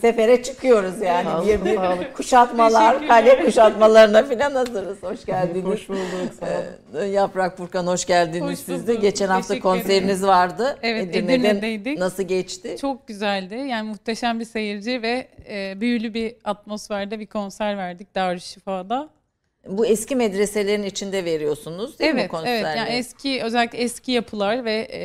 sefere çıkıyoruz yani. bir bir kuşatmalar, kale kuşatmalarına falan hazırız. Hoş geldiniz. Hoş bulduk. Sağ olun. Yaprak Furkan hoş geldiniz hoş siz de. Geçen hafta konseriniz vardı. Evet Edirne'deydik. Nasıl geçti? Çok güzeldi. Yani muhteşem bir seyirci ve e, büyülü bir atmosferde bir konser verdik Darüşşifa'da. Bu eski medreselerin içinde veriyorsunuz değil evet, mi konserleri? Evet, yani eski özellikle eski yapılar ve e,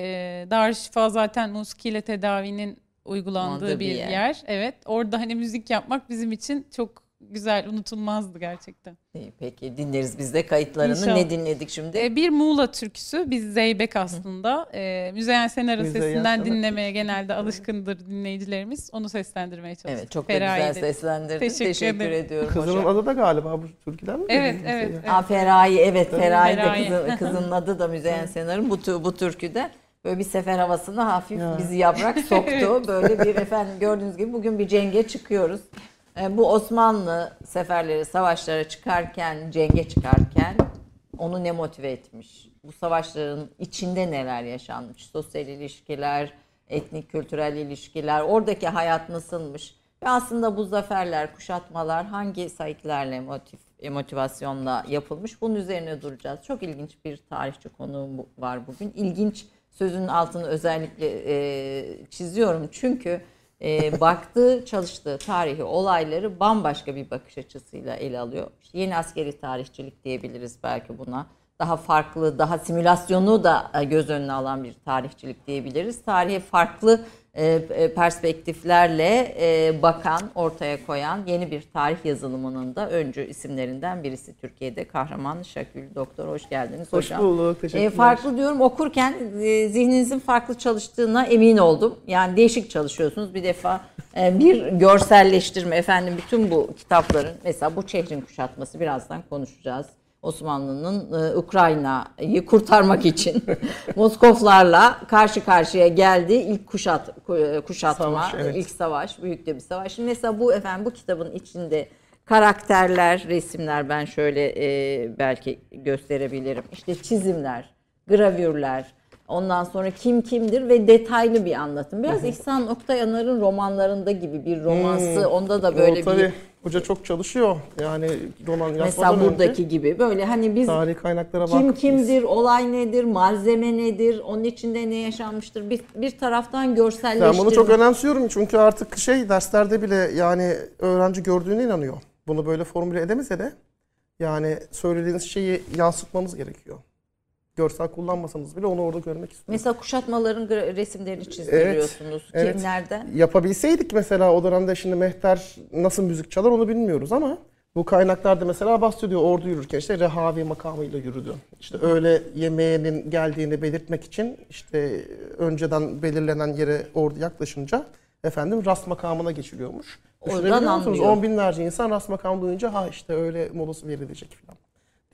Darüşşifa zaten musikiyle tedavinin uygulandığı bir, bir yer. yer. Evet. Orada hani müzik yapmak bizim için çok güzel, unutulmazdı gerçekten. İyi, Peki dinleriz biz de kayıtlarını. İnşallah. Ne dinledik şimdi? E, bir Muğla türküsü, biz Zeybek aslında. E, Müzeyyen Senar Müzeyyen sesinden dinlemeye genelde alışkındır dinleyicilerimiz. Onu seslendirmeye çalıştık. Evet çok da güzel dedi. seslendirdin. Teşekkür Teşekkür, ederim. ediyorum Kızının hocam. adı da galiba bu türküden mi? Evet, evet, evet. Aa, Feraye evet Feraye de kızın, kızının adı da Müzeyyen Senar'ın bu, bu türküde. Böyle bir sefer havasına hafif Ya. bizi yaprak soktu. Böyle bir efendim gördüğünüz gibi bugün bir cenge çıkıyoruz. Ee, bu Osmanlı seferleri, savaşlara çıkarken, cenge çıkarken onu ne motive etmiş? Bu savaşların içinde neler yaşanmış? Sosyal ilişkiler, etnik kültürel ilişkiler, oradaki hayat nasılmış? Ve aslında bu zaferler, kuşatmalar hangi saiklerle, motiv, e, motivasyonla yapılmış? Bunun üzerine duracağız. Çok ilginç bir tarihçi konuğum var bugün. İlginç sözünün altını özellikle e, çiziyorum. Çünkü e, baktığı, çalıştığı tarihi olayları bambaşka bir bakış açısıyla ele alıyor. İşte yeni askeri tarihçilik diyebiliriz belki buna. Daha farklı, daha simülasyonu da e, göz önüne alan bir tarihçilik diyebiliriz. Tarihe farklı perspektiflerle e, bakan, ortaya koyan yeni bir tarih yazılımının da öncü isimlerinden birisi Türkiye'de. Kahraman Şakül Doktor hoş geldiniz Hoş hocam. bulduk. Teşekkürler. E, farklı diyorum okurken e, zihninizin farklı çalıştığına emin oldum. Yani değişik çalışıyorsunuz. Bir defa e, bir görselleştirme efendim bütün bu kitapların mesela bu şehrin kuşatması birazdan konuşacağız. Osmanlı'nın e, Ukrayna'yı kurtarmak için Moskovlarla karşı karşıya geldiği ilk kuşat ku- kuşatma, Savaş, evet. ilk savaş, büyük de bir savaş. Şimdi mesela bu efendim bu kitabın içinde karakterler, resimler ben şöyle e, belki gösterebilirim. İşte çizimler, gravürler, ondan sonra kim kimdir ve detaylı bir anlatım. Biraz İhsan Oktayanar'ın romanlarında gibi bir romansı. Onda da böyle o, tabii, bir Hoca çok çalışıyor. Yani roman mesela buradaki önce gibi böyle hani biz tarih kaynaklara kim kimdir, olay nedir, malzeme nedir, onun içinde ne yaşanmıştır bir, bir taraftan görselleştirme. Ben bunu çok önemsiyorum çünkü artık şey derslerde bile yani öğrenci gördüğüne inanıyor. Bunu böyle formüle edemese de yani söylediğiniz şeyi yansıtmanız gerekiyor. Görsel kullanmasanız bile onu orada görmek istiyor. Mesela kuşatmaların resimlerini çizdiriyorsunuz. evet. Kimlerden? Yapabilseydik mesela o dönemde şimdi Mehter nasıl müzik çalar onu bilmiyoruz ama bu kaynaklarda mesela bahsediyor ordu yürürken işte rehavi makamıyla yürüdü. İşte öğle yemeğinin geldiğini belirtmek için işte önceden belirlenen yere ordu yaklaşınca efendim rast makamına geçiliyormuş. Oradan Düşünebiliyor musunuz? anlıyor. On binlerce insan rast makamı duyunca ha işte öğle molası verilecek falan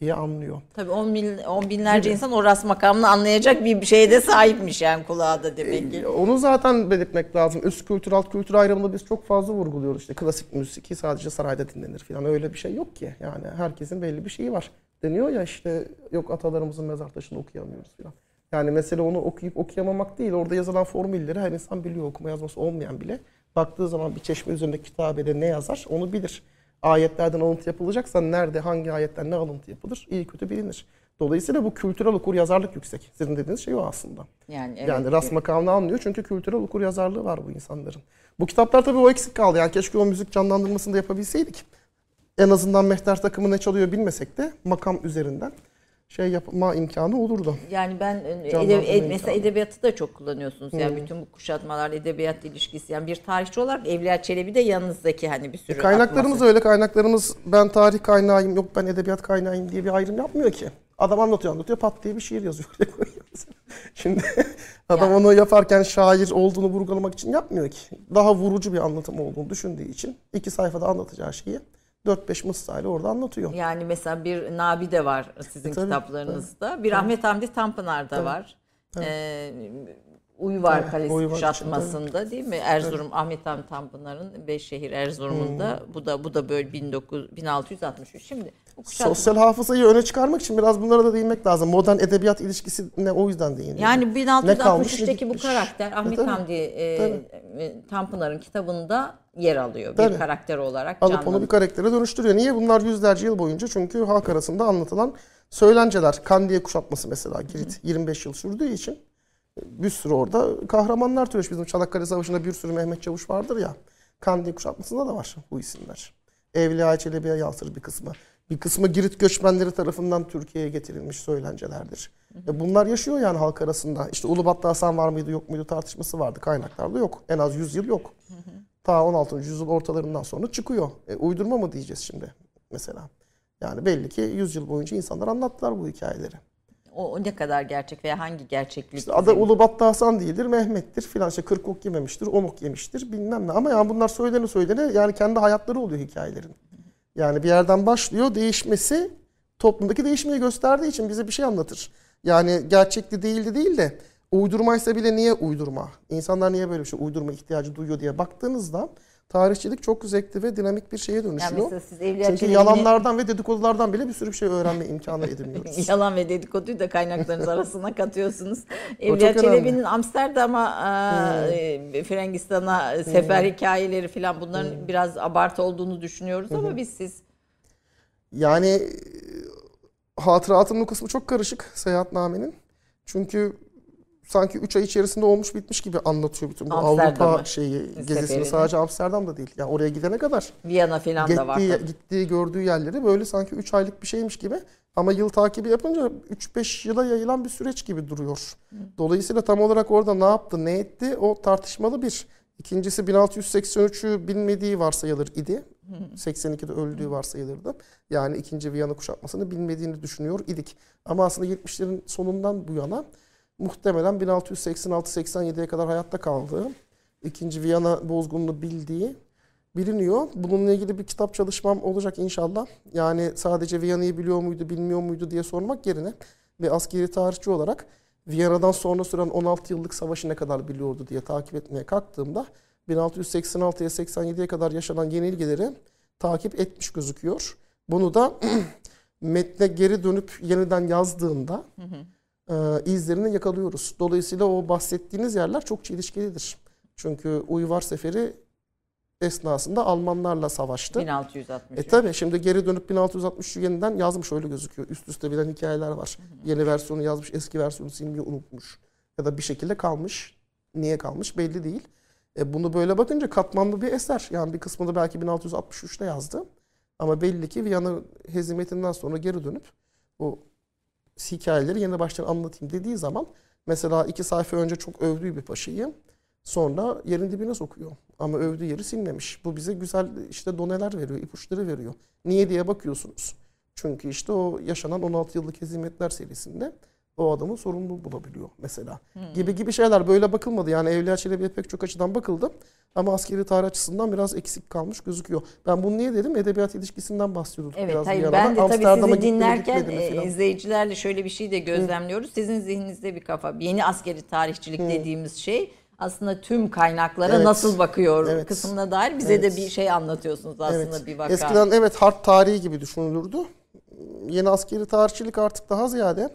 diye anlıyor. Tabii on, bin, on binlerce insan o ras makamını anlayacak bir şeye de sahipmiş yani kulağa da demek ki. E, Onu zaten belirtmek lazım. Üst kültür, alt kültür ayrımını biz çok fazla vurguluyoruz. İşte klasik müzik sadece sarayda dinlenir falan. Öyle bir şey yok ki. Yani herkesin belli bir şeyi var. Deniyor ya işte yok atalarımızın mezar taşını okuyamıyoruz falan. Yani mesele onu okuyup okuyamamak değil. Orada yazılan formülleri her insan biliyor. Okuma yazması olmayan bile. Baktığı zaman bir çeşme üzerindeki kitabede ne yazar onu bilir. Ayetlerden alıntı yapılacaksa nerede, hangi ayetten ne alıntı yapılır iyi kötü bilinir. Dolayısıyla bu kültürel okur yazarlık yüksek. Sizin dediğiniz şey o aslında. Yani, evet. Yani rast makamını anlıyor çünkü kültürel okur yazarlığı var bu insanların. Bu kitaplar tabii o eksik kaldı. Yani keşke o müzik canlandırmasını da yapabilseydik. En azından mehter takımı ne çalıyor bilmesek de makam üzerinden şey yapma imkanı olurdu. Yani ben e, edebi- ed- mesela edebiyatı da çok kullanıyorsunuz. Yani bütün bu kuşatmalar edebiyat ilişkisi. Yani bir tarihçi olarak Evliya Çelebi de yanınızdaki hani bir sürü Kaynaklarımız atması. öyle. Kaynaklarımız ben tarih kaynağıyım yok ben edebiyat kaynağıyım diye bir ayrım yapmıyor ki. Adam anlatıyor anlatıyor pat diye bir şiir yazıyor. Şimdi adam Yani. onu yaparken şair olduğunu vurgulamak için yapmıyor ki. Daha vurucu bir anlatım olduğunu düşündüğü için iki sayfada anlatacağı şeyi 4-5 mısrayla orada anlatıyor. Yani mesela bir Nabi de var sizin E, tabii, kitaplarınızda. Bir Ahmet Hamdi Tanpınar da var. Ee, Uyvar Tabii, Kalesi Uyvar için, kuşatmasında değil mi? Erzurum Ahmet Hamdi Tanpınar'ın Beşşehir Erzurum'unda Hmm. bu da bu da böyle 19 1663. Şimdi kuşatma Sosyal hafızayı öne çıkarmak için biraz bunlara da değinmek lazım. Modern edebiyat ilişkisine o yüzden değiniyor. Yani Ne kalmış, ne 1663'teki bu karakter Ahmet tabii, Hamdi e, tabii. e, Tanpınar'ın kitabında yer alıyor. Bir Tabii. karakter olarak Alıp onu canlanıyor. bir karaktere dönüştürüyor. Niye? Bunlar yüzlerce yıl boyunca çünkü halk arasında anlatılan söylenceler. Kandiye kuşatması mesela Girit 25 yıl sürdüğü için bir sürü orada kahramanlar türemiş. Bizim Çanakkale Savaşı'nda bir sürü Mehmet Çavuş vardır ya. Kandiye kuşatmasında da var bu isimler. Evliya Çelebi'ye yansır bir kısmı. Bir kısmı Girit göçmenleri tarafından Türkiye'ye getirilmiş söylencelerdir. E bunlar yaşıyor yani halk arasında. İşte Ulubatlı Hasan var mıydı yok muydu tartışması vardı. Kaynaklarda yok. En az 100 yıl yok. Ta 16. yüzyıl ortalarından sonra çıkıyor. E, uydurma mı diyeceğiz şimdi mesela? Yani belli ki 100 yıl boyunca insanlar anlattılar bu hikayeleri. O, o ne kadar gerçek veya hangi gerçeklik? İşte adı Ulubatlı Hasan değildir, Mehmet'tir filan işte 40 ok yememiştir, 10 ok yemiştir bilmem ne. Ama yani bunlar söylene söylene yani kendi hayatları oluyor hikayelerin. Yani bir yerden başlıyor değişmesi toplumdaki değişmeyi gösterdiği için bize bir şey anlatır. Yani gerçekli değildi değil de uydurmaysa bile niye uydurma? İnsanlar niye böyle bir şey uydurma ihtiyacı duyuyor diye baktığınızda tarihçilik çok zevkli ve dinamik bir şeye Yani dönüşüyor. mesela siz Çünkü yalanlardan ve dedikodulardan bile bir sürü bir şey öğrenme imkanı ediniyoruz. Yalan ve dedikoduyu da kaynaklarınız arasına katıyorsunuz. Evliya. Çelebi'nin Amsterdam'a, e, Frangistan'a sefer hikayeleri falan bunların biraz abartı olduğunu düşünüyoruz ama biz siz Yani e, hatıratının kısmı çok karışık seyahatnamenin. Çünkü sanki 3 ay içerisinde olmuş bitmiş gibi anlatıyor bütün bu Avrupa şeyi gezisini. seferini. Sadece Amsterdam'da değil. Yani oraya gidene kadar Viyana falan da var. gittiği, tabii. gittiği gördüğü yerleri böyle sanki 3 aylık bir şeymiş gibi ama yıl takibi yapınca 3-5 yıla yayılan bir süreç gibi duruyor. Dolayısıyla tam olarak orada ne yaptı, ne etti o tartışmalı bir. İkincisi 1683'ü bilmediği varsayılır idi. 82'de öldüğü varsayılırdı. Yani ikinci Viyana kuşatmasını bilmediğini düşünüyor idik. Ama aslında 70'lerin sonundan bu yana muhtemelen 1686-87'ye kadar hayatta kaldığı, ikinci Viyana bozgununu bildiği biliniyor. Bununla ilgili bir kitap çalışmam olacak inşallah. Yani sadece Viyana'yı biliyor muydu, bilmiyor muydu diye sormak yerine bir askeri tarihçi olarak Viyana'dan sonra süren 16 yıllık savaşı ne kadar biliyordu diye takip etmeye kalktığımda 1686'ya 87'ye kadar yaşanan yenilgileri takip etmiş gözüküyor. Bunu da metne geri dönüp yeniden yazdığında e, izlerini yakalıyoruz. Dolayısıyla o bahsettiğiniz yerler çok çelişkilidir. Çünkü Uyvar Seferi esnasında Almanlarla savaştı. 1663. E tabi şimdi geri dönüp 1663'ü yeniden yazmış öyle gözüküyor. Üst üste bilen hikayeler var. Yeni versiyonu yazmış, eski versiyonu silmeyi unutmuş. Ya da bir şekilde kalmış. Niye kalmış belli değil. E bunu böyle bakınca katmanlı bir eser. Yani bir kısmını belki 1663'te yazdı. Ama belli ki Viyana hezimetinden sonra geri dönüp o hikayeleri yeni baştan anlatayım dediği zaman mesela iki sayfa önce çok övdüğü bir paşayı sonra yerin dibine sokuyor. Ama övdüğü yeri silmemiş. Bu bize güzel işte doneler veriyor, ipuçları veriyor. Niye diye bakıyorsunuz. Çünkü işte o yaşanan 16 yıllık hezimetler serisinde o adamın sorumluluğu bulabiliyor mesela. Gibi gibi şeyler böyle bakılmadı. Yani Evliya Çelebi'ye pek çok açıdan bakıldı. Ama askeri tarih açısından biraz eksik kalmış gözüküyor. Ben bunu niye dedim? Edebiyat ilişkisinden bahsediyorduk Evet biraz hayır bir ben de tabii sizi dinlerken e, izleyicilerle şöyle bir şey de gözlemliyoruz. Sizin zihninizde bir kafa. Yeni askeri tarihçilik dediğimiz şey aslında tüm kaynaklara Evet. nasıl bakıyor Evet. kısmına dair bize Evet. de bir şey anlatıyorsunuz aslında Evet. bir vaka. Eskiden evet harp tarihi gibi düşünülürdü. Yeni askeri tarihçilik artık daha ziyade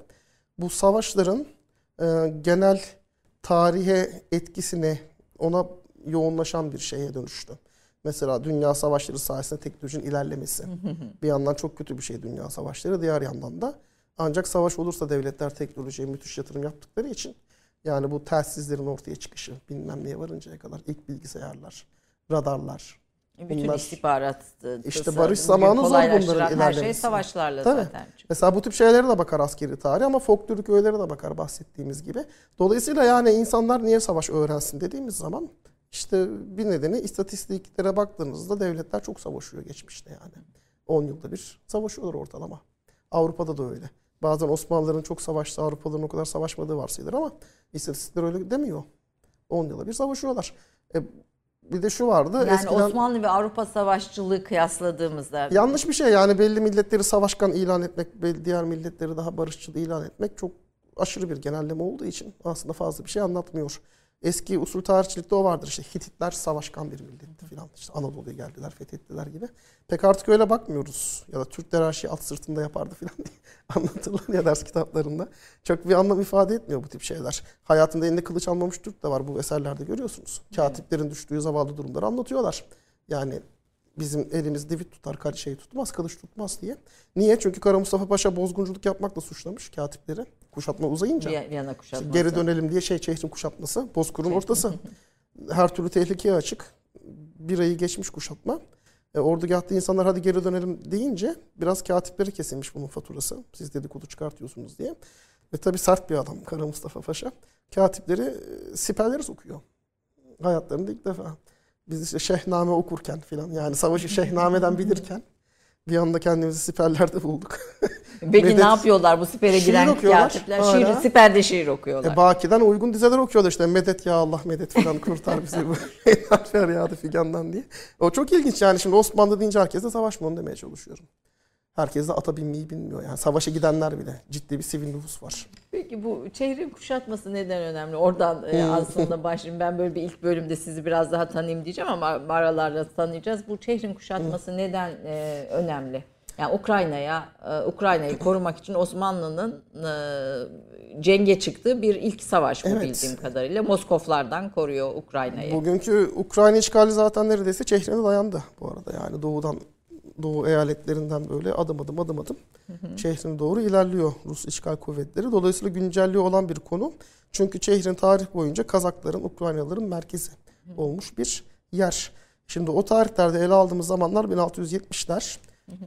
bu savaşların e, genel tarihe etkisini ona yoğunlaşan bir şeye dönüştü. Mesela dünya savaşları sayesinde teknolojinin ilerlemesi. bir yandan çok kötü bir şey dünya savaşları. Diğer yandan da ancak savaş olursa devletler teknolojiye müthiş yatırım yaptıkları için yani bu telsizlerin ortaya çıkışı bilmem neye varıncaya kadar ilk bilgisayarlar, radarlar, Bütün bunlar- istihbarat İşte bugün barış zamanı zor bunların Her şey savaşlarla Tabii. zaten çıkıyor. Mesela bu tip şeylere de bakar askeri tarih ama folklorik öğelere de bakar bahsettiğimiz gibi. Dolayısıyla yani insanlar niye savaş öğrensin dediğimiz zaman işte bir nedeni istatistiklere baktığınızda devletler çok savaşıyor geçmişte yani. 10 yılda bir savaşıyorlar ortalama. Avrupa'da da öyle. Bazen Osmanlıların çok savaştı, Avrupalıların o kadar savaşmadığı varsayılır ama istatistikler öyle demiyor. 10 yılda bir savaşıyorlar. E, bir de şu vardı. Yani eskiden... Osmanlı ve Avrupa savaşçılığı kıyasladığımızda Yanlış bir şey yani belli milletleri savaşkan ilan etmek, belli diğer milletleri daha barışçıl ilan etmek çok aşırı bir genelleme olduğu için aslında fazla bir şey anlatmıyor. Eski usul tarihçilikte o vardır işte Hititler savaşkan bir milletti filan. İşte Anadolu'ya geldiler, fethettiler gibi. Pek artık öyle bakmıyoruz. Ya da Türkler her şeyi at sırtında yapardı filan diye anlatırlar ya ders kitaplarında. Çok bir anlam ifade etmiyor bu tip şeyler. Hayatında elinde kılıç almamış Türk de var bu eserlerde görüyorsunuz. Katiplerin düştüğü zavallı durumları anlatıyorlar. Yani bizim elimiz divit tutar, şey tutmaz, kılıç tutmaz diye. Niye? Çünkü Kara Mustafa Paşa bozgunculuk yapmakla suçlamış katipleri. Kuşatma uzayınca. Viy- Viyana kuşatması. geri dönelim diye şey şehrin kuşatması, Bozkır'ın ortası. Her türlü tehlikeye açık. Bir ayı geçmiş kuşatma. E, ordugahta insanlar hadi geri dönelim deyince biraz katipleri kesilmiş bunun faturası. Siz dedikodu çıkartıyorsunuz diye. Ve tabii sert bir adam Kara Mustafa Paşa. Katipleri e, siperlere sokuyor. Hayatlarında ilk defa. Biz işte Şehname okurken filan yani savaşı Şehname'den bilirken bir anda kendimizi siperlerde bulduk. Peki ne yapıyorlar bu sipere giren katipler? Şiir, siperde şiir okuyorlar. E, Baki'den uygun dizeler okuyorlar işte medet ya Allah medet filan kurtar bizi bu feryadı figandan diye. O çok ilginç yani şimdi Osmanlı deyince herkes de savaş mı onu demeye çalışıyorum. Herkes de ata binmeyi bilmiyor yani savaşa gidenler bile ciddi bir sivil nüfus var. Peki bu şehrin kuşatması neden önemli? Oradan e, aslında başlayayım. Ben böyle bir ilk bölümde sizi biraz daha tanıyayım diyeceğim ama aralarda tanıyacağız. Bu şehrin kuşatması neden e, önemli? Yani Ukrayna'ya, e, Ukrayna'yı korumak için Osmanlı'nın e, cenge çıktığı bir ilk savaş bu Evet. bildiğim kadarıyla. Moskoflardan koruyor Ukrayna'yı. Bugünkü Ukrayna işgali zaten neredeyse Çehre'ne dayandı bu arada yani doğudan doğu eyaletlerinden böyle adım adım adım adım Çehre'ne doğru ilerliyor Rus işgal kuvvetleri. Dolayısıyla güncelliği olan bir konu. Çünkü Çehre'nin tarih boyunca Kazakların, Ukraynalıların merkezi olmuş bir yer. Şimdi o tarihlerde ele aldığımız zamanlar 1670'ler.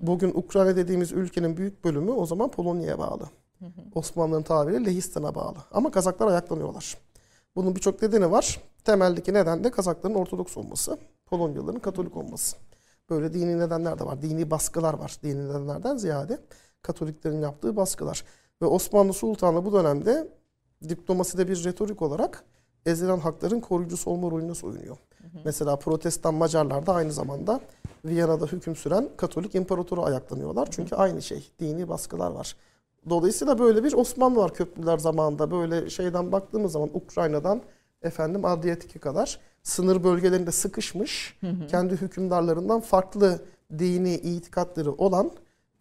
Bugün Ukrayna dediğimiz ülkenin büyük bölümü o zaman Polonya'ya bağlı. Osmanlı'nın tabiriyle Lehistan'a bağlı. Ama Kazaklar ayaklanıyorlar. Bunun birçok nedeni var. Temeldeki neden de Kazakların Ortodoks olması, Polonyalıların Katolik olması. Böyle dini nedenler de var. Dini baskılar var. Dini nedenlerden ziyade Katoliklerin yaptığı baskılar. Ve Osmanlı Sultanı bu dönemde diplomaside bir retorik olarak ezilen hakların koruyucusu olma rolüne soyunuyor. Mesela Protestan Macarlar da aynı zamanda Viyana'da hüküm süren Katolik imparatoru ayaklanıyorlar. Çünkü aynı şey. Dini baskılar var. Dolayısıyla böyle bir Osmanlı var köprüler zamanında. Böyle şeyden baktığımız zaman Ukrayna'dan efendim Adriyatik'e kadar sınır bölgelerinde sıkışmış, kendi hükümdarlarından farklı dini itikatları olan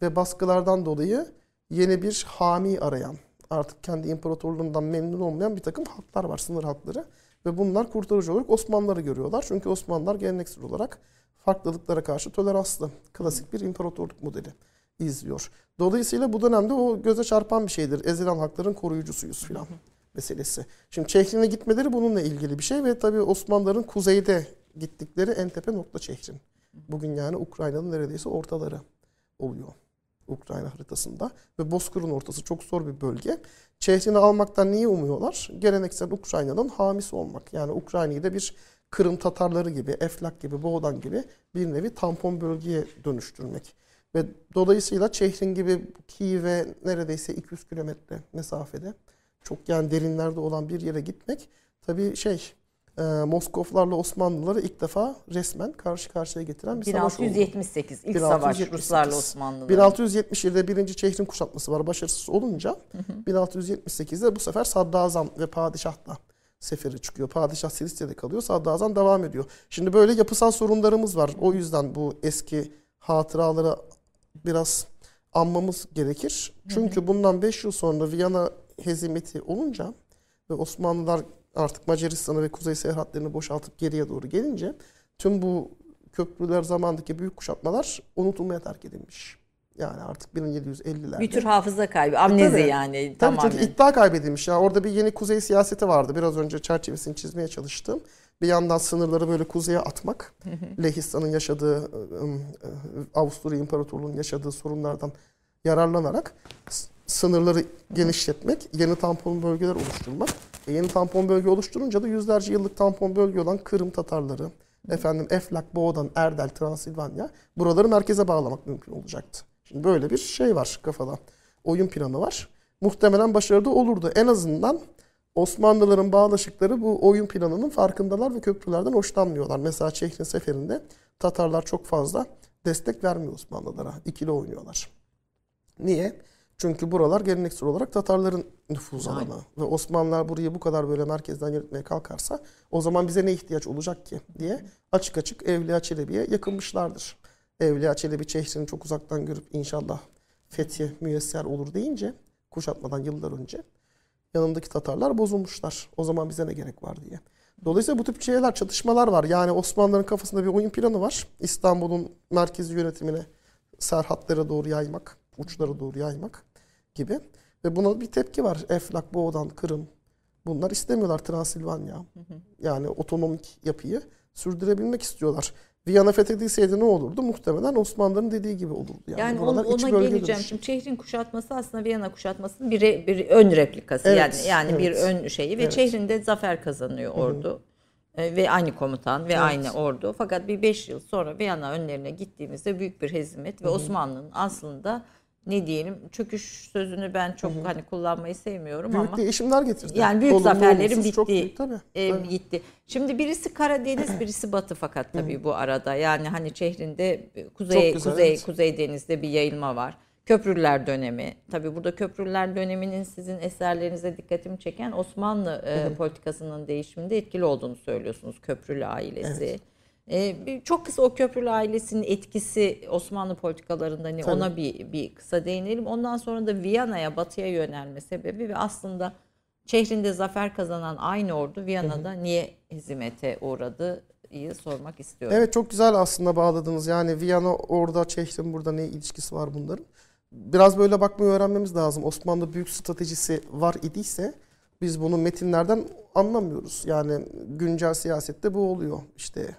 ve baskılardan dolayı yeni bir hami arayan, artık kendi imparatorluğundan memnun olmayan bir takım halklar var, sınır halkları. Ve bunlar kurtarıcı olarak Osmanlıları görüyorlar. Çünkü Osmanlılar geleneksel olarak farklılıklara karşı toleranslı, klasik bir imparatorluk modeli izliyor. Dolayısıyla bu dönemde o göze çarpan bir şeydir. Ezilen halkların koruyucusuyuz filan meselesi. Şimdi Çehrin'e gitmeleri bununla ilgili bir şey ve tabii Osmanlıların kuzeyde gittikleri en tepe nokta Çehrin. Bugün yani Ukrayna'nın neredeyse ortaları oluyor. Ukrayna haritasında ve Bozkır'ın ortası çok zor bir bölge. Çehrin'i almaktan niye umuyorlar? Geleneksel Ukrayna'nın hamisi olmak. Yani Ukrayna'yı da bir Kırım Tatarları gibi, Eflak gibi, Boğdan gibi bir nevi tampon bölgeye dönüştürmek. Ve dolayısıyla Çehrin gibi Kiev'e neredeyse 200 kilometre mesafede çok yani derinlerde olan bir yere gitmek tabii şey e, Moskovlarla Osmanlıları ilk defa resmen karşı karşıya getiren bir savaş oldu. 1678 ilk savaş 1678. Ruslarla Osmanlılar. 1677'de birinci Çehrin kuşatması var. Başarısız olunca 1678'de bu sefer Sadrazam ve Padişah da sefere çıkıyor. Padişah Silisya'da kalıyor. Sadrazam devam ediyor. Şimdi böyle yapısal sorunlarımız var. O yüzden bu eski hatıraları biraz anmamız gerekir. Çünkü bundan 5 yıl sonra Viyana hezimeti olunca ve Osmanlılar artık Macaristan'ı ve kuzey seyahatlerini boşaltıp geriye doğru gelince tüm bu köprüler zamandaki büyük kuşatmalar unutulmaya terk edilmiş. Yani artık 1750'lerde. bir tür hafıza kaybı, amnezi tabii. yani Tabii tamamen. çünkü iddia kaybedilmiş. Yani orada bir yeni kuzey siyaseti vardı. Biraz önce çerçevesini çizmeye çalıştım. Bir yandan sınırları böyle kuzeye atmak. Lehistan'ın yaşadığı, ım, ı, Avusturya İmparatorluğu'nun yaşadığı sorunlardan yararlanarak sınırları genişletmek, yeni tampon bölgeler oluşturmak. E, yeni tampon bölge oluşturunca da yüzlerce yıllık tampon bölge olan Kırım Tatarları, efendim Eflak, Boğdan, Erdel, Transilvanya buraları merkeze bağlamak mümkün olacaktı. Şimdi böyle bir şey var kafada. Oyun planı var. Muhtemelen başarılı olurdu. En azından Osmanlıların bağlaşıkları bu oyun planının farkındalar ve köprülerden hoşlanmıyorlar. Mesela Çehrin seferinde Tatarlar çok fazla destek vermiyor Osmanlılara. İkili oynuyorlar. Niye? Çünkü buralar geleneksel olarak Tatarların nüfuz alanı. Ve Osmanlılar burayı bu kadar böyle merkezden yönetmeye kalkarsa o zaman bize ne ihtiyaç olacak ki diye açık açık Evliya Çelebi'ye yakınmışlardır. Evliya Çelebi Çehrin'i çok uzaktan görüp inşallah fethi müyesser olur deyince kuşatmadan yıllar önce yanındaki Tatarlar bozulmuşlar. O zaman bize ne gerek var diye. Dolayısıyla bu tip şeyler, çatışmalar var. Yani Osmanlıların kafasında bir oyun planı var. İstanbul'un merkezi yönetimine serhatlara doğru yaymak, uçlara doğru yaymak gibi. Ve buna bir tepki var. Eflak, Boğdan, Kırım. Bunlar istemiyorlar Transilvanya. Yani otonomik yapıyı sürdürebilmek istiyorlar. Viyana fethedilseydi ne olurdu? Muhtemelen Osmanlıların dediği gibi olurdu. Yani, Yani buralar ona, geleceğim. Şimdi şehrin kuşatması aslında Viyana kuşatmasının bir, re- bir ön replikası. Evet, yani yani bir evet. ön şeyi ve Evet. şehrinde zafer kazanıyor ordu. E, ve aynı komutan ve Evet. aynı ordu. Fakat bir 5 yıl sonra Viyana önlerine gittiğimizde büyük bir hezimet ve Osmanlı'nın aslında ne diyelim çöküş sözünü ben çok hani kullanmayı sevmiyorum Büyük ama değişimler getirdi. yani büyük Olumlu, zaferlerin olumsuz çok bitti. büyük tabii. e, Tabii. gitti. Şimdi birisi Karadeniz, birisi Batı fakat tabii bu arada. Yani hani şehrinde kuzey Çok güzel, kuzey evet. kuzey denizde bir yayılma var. Köprüler dönemi. Tabii burada köprüler döneminin sizin eserlerinize dikkatimi çeken Osmanlı e, politikasının değişiminde etkili olduğunu söylüyorsunuz. Köprülü ailesi. E, bir- çok kısa o köprülü ailesinin etkisi Osmanlı politikalarında hani Tabii. ona bir bir kısa değinelim. Ondan sonra da Viyana'ya batıya yönelme sebebi ve aslında şehrinde zafer kazanan aynı ordu Viyana'da niye hizmete uğradı iyi sormak istiyorum. Evet çok güzel aslında bağladınız. Yani Viyana orada, Çehrin burada ne ilişkisi var bunların? Biraz böyle bakmayı öğrenmemiz lazım. Osmanlı büyük stratejisi var idiyse biz bunu metinlerden anlamıyoruz. Yani güncel siyasette bu oluyor. İşte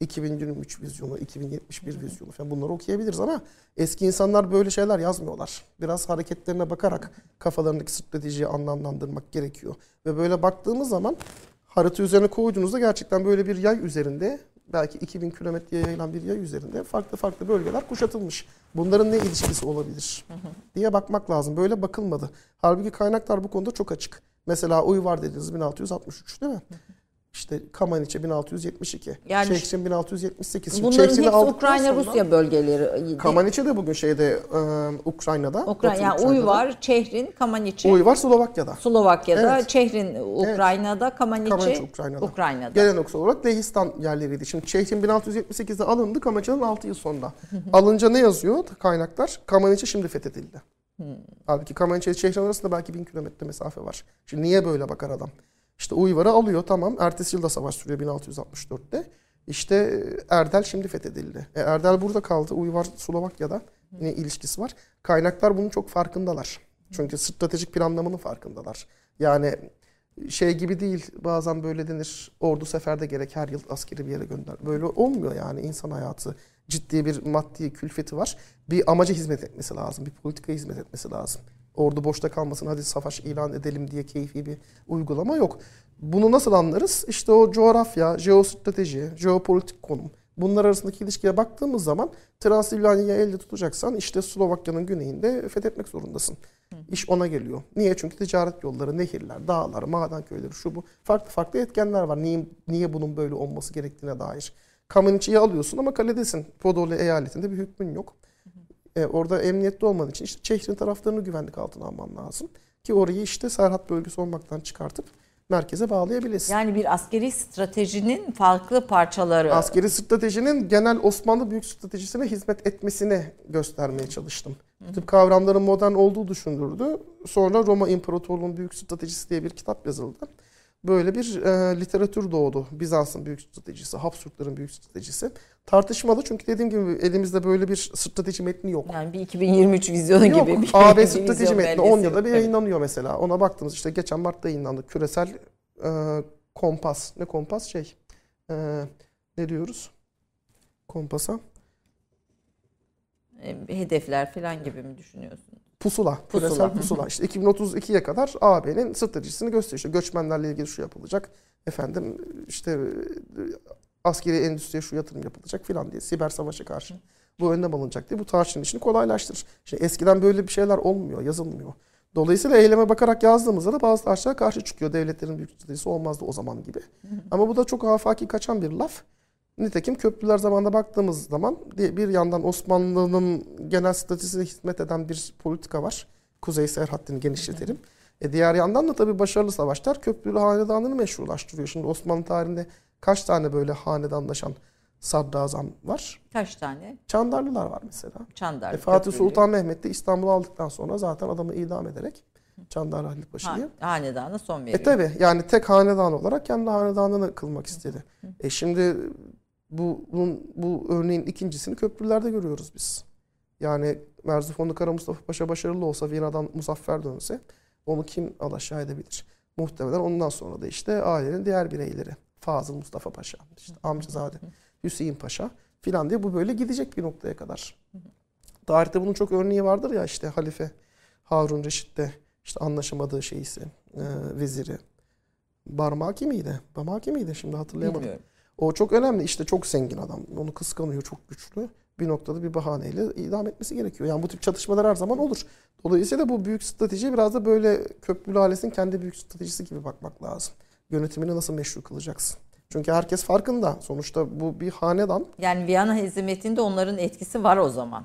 2023 vizyonu, 2071 vizyonu falan bunları okuyabiliriz ama eski insanlar böyle şeyler yazmıyorlar. Biraz hareketlerine bakarak kafalarındaki stratejiyi anlamlandırmak gerekiyor. Ve böyle baktığımız zaman harita üzerine koyduğunuzda gerçekten böyle bir yay üzerinde belki 2000 kilometreye yayılan bir yay üzerinde farklı farklı bölgeler kuşatılmış. Bunların ne ilişkisi olabilir diye bakmak lazım. Böyle bakılmadı. Halbuki kaynaklar bu konuda çok açık. Mesela Uyvar dediniz 1663 değil mi? İşte Kamaniçe 1672. Yani Şehçin 1678. Şimdi Bunların hepsi Ukrayna Rusya bölgeleri. Kamaniçe de bugün şeyde e, Ukrayna'da. Ukrayna Batı yani Ukrayna'da. Uyvar, Çehrin, Kamaniçe. Uyvar Slovakya'da. Slovakya'da, Evet. Çehrin Ukrayna'da, Kamaniçe, Kamaniçe Ukrayna'da. Ukrayna'da. Geleneksel olarak Lehistan yerleriydi. Şimdi Çehrin 1678'de alındı, Kamaniçe'nin 6 yıl sonra. Alınca ne yazıyor kaynaklar? Kamaniçe şimdi fethedildi. Halbuki Kamaniçe ile Çehrin arasında belki 1000 kilometre mesafe var. Şimdi niye böyle bakar adam? İşte Uyvar'ı alıyor tamam. Ertesi yılda savaş sürüyor 1664'te. İşte e, Erdel şimdi fethedildi. E, Erdel burada kaldı. Uyvar Slovakya'da. Ne ilişkisi var? Kaynaklar bunun çok farkındalar. Çünkü stratejik planlamanın farkındalar. Yani şey gibi değil bazen böyle denir ordu seferde gerek her yıl askeri bir yere gönder. Böyle olmuyor yani insan hayatı ciddi bir maddi külfeti var. Bir amaca hizmet etmesi lazım. Bir politikaya hizmet etmesi lazım. Ordu boşta kalmasın hadi savaş ilan edelim diye keyfi bir uygulama yok. Bunu nasıl anlarız? İşte o coğrafya, jeostrateji, jeopolitik konum. Bunlar arasındaki ilişkiye baktığımız zaman Transilvanya'yı elde tutacaksan işte Slovakya'nın güneyinde fethetmek zorundasın. İş ona geliyor. Niye? Çünkü ticaret yolları, nehirler, dağlar, maden köyleri, şu bu. Farklı farklı etkenler var. Niye, niye bunun böyle olması gerektiğine dair. Kameniçi'yi alıyorsun ama kaledesin. Podole eyaletinde bir hükmün yok. E, orada emniyetli olman için işte Çehrin taraflarını güvenlik altına alman lazım. Ki orayı işte Serhat bölgesi olmaktan çıkartıp merkeze bağlayabilesin. Yani bir askeri stratejinin farklı parçaları. Askeri stratejinin genel Osmanlı büyük stratejisine hizmet etmesini göstermeye çalıştım. Bu tip kavramların modern olduğu düşünülürdü. Sonra Roma İmparatorluğu'nun büyük stratejisi diye bir kitap yazıldı. Böyle bir e, literatür doğdu. Bizans'ın büyük stratejisi, Habsburgların büyük stratejisi. Tartışmalı çünkü dediğim gibi elimizde böyle bir strateji metni yok. yani bir 2023 vizyonu Yok. gibi bir AB strateji metni belgesi 10 yılda bir Evet. yayınlanıyor mesela. Ona baktınız işte geçen Mart'ta yayınlandı. Küresel e, kompas. Ne kompas? Şey. e, ne diyoruz? Kompasa. E, Hedefler falan gibi mi düşünüyorsun? Pusula. Pusula. Küresel pusula. İşte 2032'ye kadar AB'nin stratejisini gösteriyor. İşte göçmenlerle ilgili şu yapılacak. Efendim işte e, askeri endüstriye şu yatırım yapılacak filan diye. Siber savaşa karşı bu önlem alınacak diye bu tartışmanın işini kolaylaştırır. Şimdi eskiden böyle bir şeyler olmuyor, yazılmıyor. Dolayısıyla eyleme bakarak yazdığımızda da bazı tartışmalar karşı çıkıyor. Devletlerin büyük stratejisi olmazdı o zaman gibi. Ama bu da çok afaki kaçan bir laf. Nitekim köprüler zamanında baktığımız zaman bir yandan Osmanlı'nın genel stratejisine hizmet eden bir politika var. Kuzey Seher hattını genişletelim. E diğer yandan da tabii başarılı savaşlar köprülü hanedanlığını meşrulaştırıyor. Şimdi Osmanlı tarihinde kaç tane böyle hanedanlaşan sadrazam var? Kaç tane? Çandarlılar var mesela. Çandar. E, Fatih Köprülü. Sultan Mehmet de İstanbul'u aldıktan sonra zaten adamı idam ederek Çandarlı Halil Paşa'yı Ha, hanedana son veriyor. e tabi yani tek hanedan olarak kendi hanedanını kılmak istedi. E şimdi bu bunun, bu örneğin ikincisini köprülerde görüyoruz biz. Yani Merzifonlu Kara Mustafa Paşa başarılı olsa Viyana'dan muzaffer dönse onu kim alaşağı edebilir? Muhtemelen ondan sonra da işte ailenin diğer bireyleri. Fazıl Mustafa Paşa, işte amcazade Hüseyin Paşa filan diye bu böyle gidecek bir noktaya kadar. Tarihte bunun çok örneği vardır ya işte Halife Harun Reşit'te işte anlaşamadığı şeysi, e, veziri, Barmaki miydi? Bamaki miydi? Şimdi hatırlayamadım. Bilmiyorum. O çok önemli. İşte çok zengin adam. Onu kıskanıyor, çok güçlü. Bir noktada bir bahaneyle idam etmesi gerekiyor. Yani bu tip çatışmalar her zaman olur. Dolayısıyla bu büyük strateji biraz da böyle köprülü ailesinin kendi büyük stratejisi gibi bakmak lazım. Yönetimini nasıl meşru kılacaksın? Çünkü herkes farkında. Sonuçta bu bir hanedan. Yani Viyana hezimetinde onların etkisi var o zaman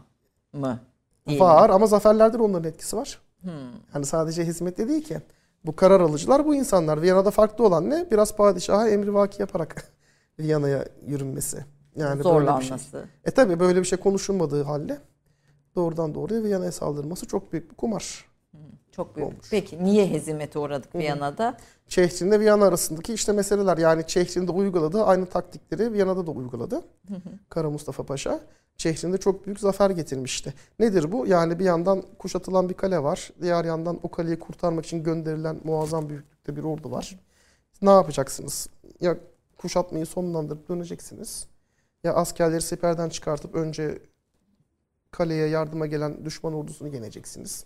mı? Değil mi? Var ama zaferlerde de onların etkisi var. Yani sadece hizmette değil ki. Bu karar alıcılar bu insanlar. Viyana'da farklı olan ne? Biraz padişaha emrivaki yaparak Viyana'ya yürünmesi. Yani böyle bir şey. Zorlanması. E tabi böyle bir şey konuşulmadığı halde doğrudan doğruya Viyana'ya saldırması çok büyük bir kumar. Çok büyük. Olmuş. Peki niye hezimete uğradık Viyana'da? Çehrin'le Viyana arasındaki işte meseleler yani Çehrin'de uyguladığı aynı taktikleri Viyana'da da uyguladı. Kara Mustafa Paşa. Çehrin'de çok büyük zafer getirmişti. Nedir bu? Yani bir yandan kuşatılan bir kale var. Diğer yandan o kaleyi kurtarmak için gönderilen muazzam büyüklükte bir ordu var. Ne yapacaksınız? Ya kuşatmayı sonlandırıp döneceksiniz. Ya askerleri siperden çıkartıp önce kaleye yardıma gelen düşman ordusunu yeneceksiniz.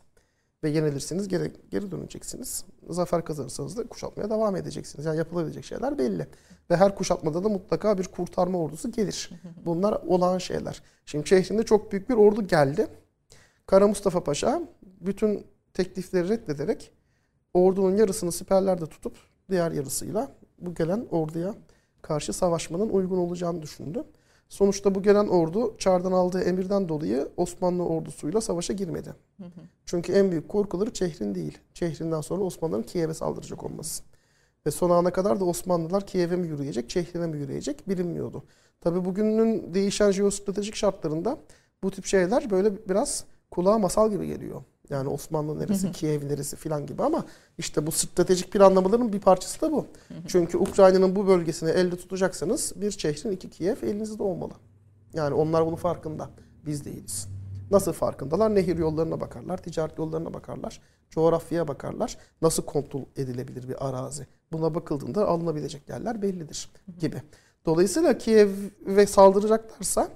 Ve yenilirseniz geri, geri döneceksiniz. Zafer kazanırsanız da kuşatmaya devam edeceksiniz. Yani yapılabilecek şeyler belli. Ve her kuşatmada da mutlaka bir kurtarma ordusu gelir. Bunlar olağan şeyler. Şimdi Çehrin'de çok büyük bir ordu geldi. Kara Mustafa Paşa bütün teklifleri reddederek ordunun yarısını siperlerde tutup diğer yarısıyla bu gelen orduya karşı savaşmanın uygun olacağını düşündü. Sonuçta bu gelen ordu Çar'dan aldığı emirden dolayı Osmanlı ordusuyla savaşa girmedi. Çünkü en büyük korkuları Çehrin değil. Çehrin'den sonra Osmanlıların Kiev'e saldıracak olması. Ve son ana kadar da Osmanlılar Kiev'e mi yürüyecek, Çehrin'e mi yürüyecek bilinmiyordu. Tabi bugünün değişen jeostratejik şartlarında bu tip şeyler böyle biraz kulağa masal gibi geliyor. Yani Osmanlı neresi, Kiev neresi filan gibi ama işte bu stratejik planlamaların bir parçası da bu. Çünkü Ukrayna'nın bu bölgesini elde tutacaksanız bir şehrin iki Kiev elinizde olmalı. Yani onlar bunun farkında. Biz değiliz. Nasıl farkındalar? Nehir yollarına bakarlar, ticaret yollarına bakarlar, coğrafyaya bakarlar. Nasıl kontrol edilebilir bir arazi? Buna bakıldığında alınabilecek yerler bellidir gibi. Dolayısıyla Kiev'e saldıracaklarsa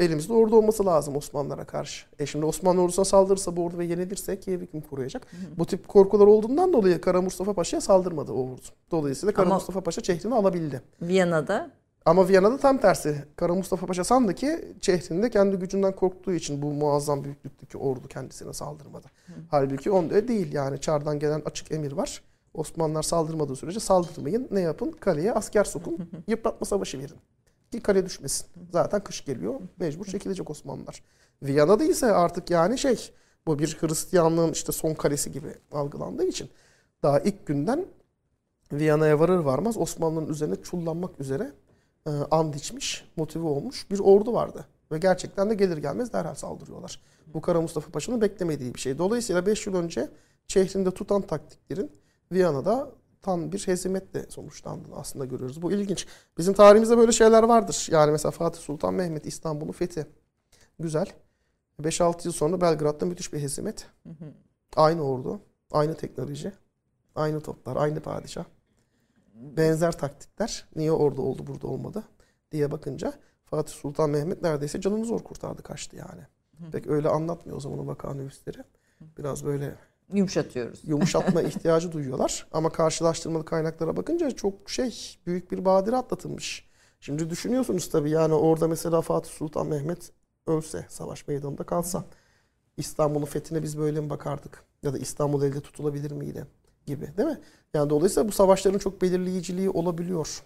elimizde ordu olması lazım Osmanlılara karşı. E şimdi Osmanlı ordusuna saldırırsa bu ordu ve yenilirse Kiev'i kim koruyacak? Bu tip korkular olduğundan dolayı Kara Mustafa Paşa'ya saldırmadı o ordu. Dolayısıyla Kara Ama- Mustafa Paşa Çehrin'i alabildi. Viyana'da Ama Viyana'da tam tersi. Kara Mustafa Paşa sandı ki Çehrin'de kendi gücünden korktuğu için bu muazzam büyüklükteki ordu kendisine saldırmadı. Halbuki onda değil. Yani Çar'dan gelen açık emir var. Osmanlılar saldırmadığı sürece saldırmayın. Ne yapın? Kaleye asker sokun. Yıpratma savaşı verin. Kale düşmesin. Zaten kış geliyor. Mecbur çekilecek Osmanlılar. Viyana'da ise artık yani şey bu bir Hristiyanlığın işte son kalesi gibi algılandığı için daha ilk günden Viyana'ya varır varmaz Osmanlı'nın üzerine çullanmak üzere e, and içmiş, motive olmuş bir ordu vardı. Ve gerçekten de gelir gelmez derhal saldırıyorlar. Bu Kara Mustafa Paşa'nın beklemediği bir şey. Dolayısıyla 5 yıl önce şehrinde tutan taktiklerin Viyana'da tam bir hezimetle sonuçlandığını aslında görüyoruz. Bu ilginç. Bizim tarihimizde böyle şeyler vardır. Yani mesela Fatih Sultan Mehmet İstanbul'un fethi. Güzel. 5-6 yıl sonra Belgrad'da müthiş bir hezimet. Aynı ordu, aynı teknoloji, aynı toplar, aynı padişah. Benzer taktikler. Niye orada oldu burada olmadı diye bakınca Fatih Sultan Mehmet neredeyse canını zor kurtardı kaçtı yani. Pek öyle anlatmıyor o zaman o vakanüvisleri. Biraz böyle yumuşatıyoruz. yumuşatma ihtiyacı duyuyorlar. Ama karşılaştırmalı kaynaklara bakınca çok şey büyük bir badire atlatılmış. Şimdi düşünüyorsunuz tabii yani orada mesela Fatih Sultan Mehmet ölse savaş meydanında kalsa İstanbul'un fethine biz böyle mi bakardık? Ya da İstanbul elde tutulabilir miydi? Gibi değil mi? Yani dolayısıyla bu savaşların çok belirleyiciliği olabiliyor.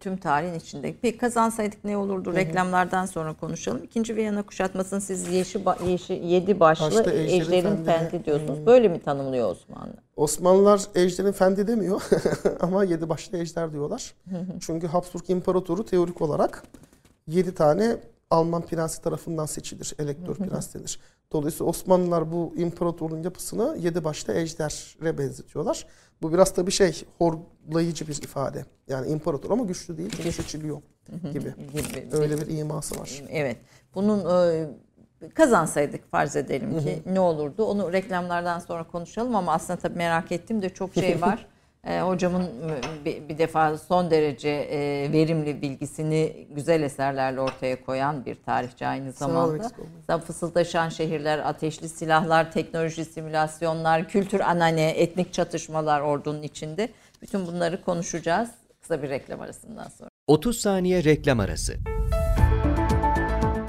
Tüm tarihin içinde. Peki kazansaydık ne olurdu? Reklamlardan sonra konuşalım. İkinci Viyana kuşatmasını siz yeşi, yeşi yedi başlı Başta ejderin ejderin, fendi. diyorsunuz. Böyle mi tanımlıyor Osmanlı? Osmanlılar ejderin fendi demiyor ama yedi başlı ejder diyorlar. Çünkü Habsburg İmparatoru teorik olarak yedi tane Alman prensi tarafından seçilir. Elektör prens denir. Dolayısıyla Osmanlılar bu imparatorluğun yapısını yedi başlı ejdere benzetiyorlar. Bu biraz tabii şey horlayıcı bir ifade. Yani imparator ama güçlü değil çünkü seçiliyor gibi. Gibi. Öyle bir iması var. Evet. Bunun e, kazansaydık farz edelim ki ne olurdu? Onu reklamlardan sonra konuşalım ama aslında tabii merak ettiğim de çok şey var. E, hocamın bir, bir defa son derece e, verimli bilgisini güzel eserlerle ortaya koyan bir tarihçi aynı Sağ zamanda. Mesela Fısıldaşan şehirler, ateşli silahlar, teknoloji simülasyonlar, kültür anane, etnik çatışmalar ordunun içinde. Bütün bunları konuşacağız kısa bir reklam arasından sonra. 30 saniye reklam arası.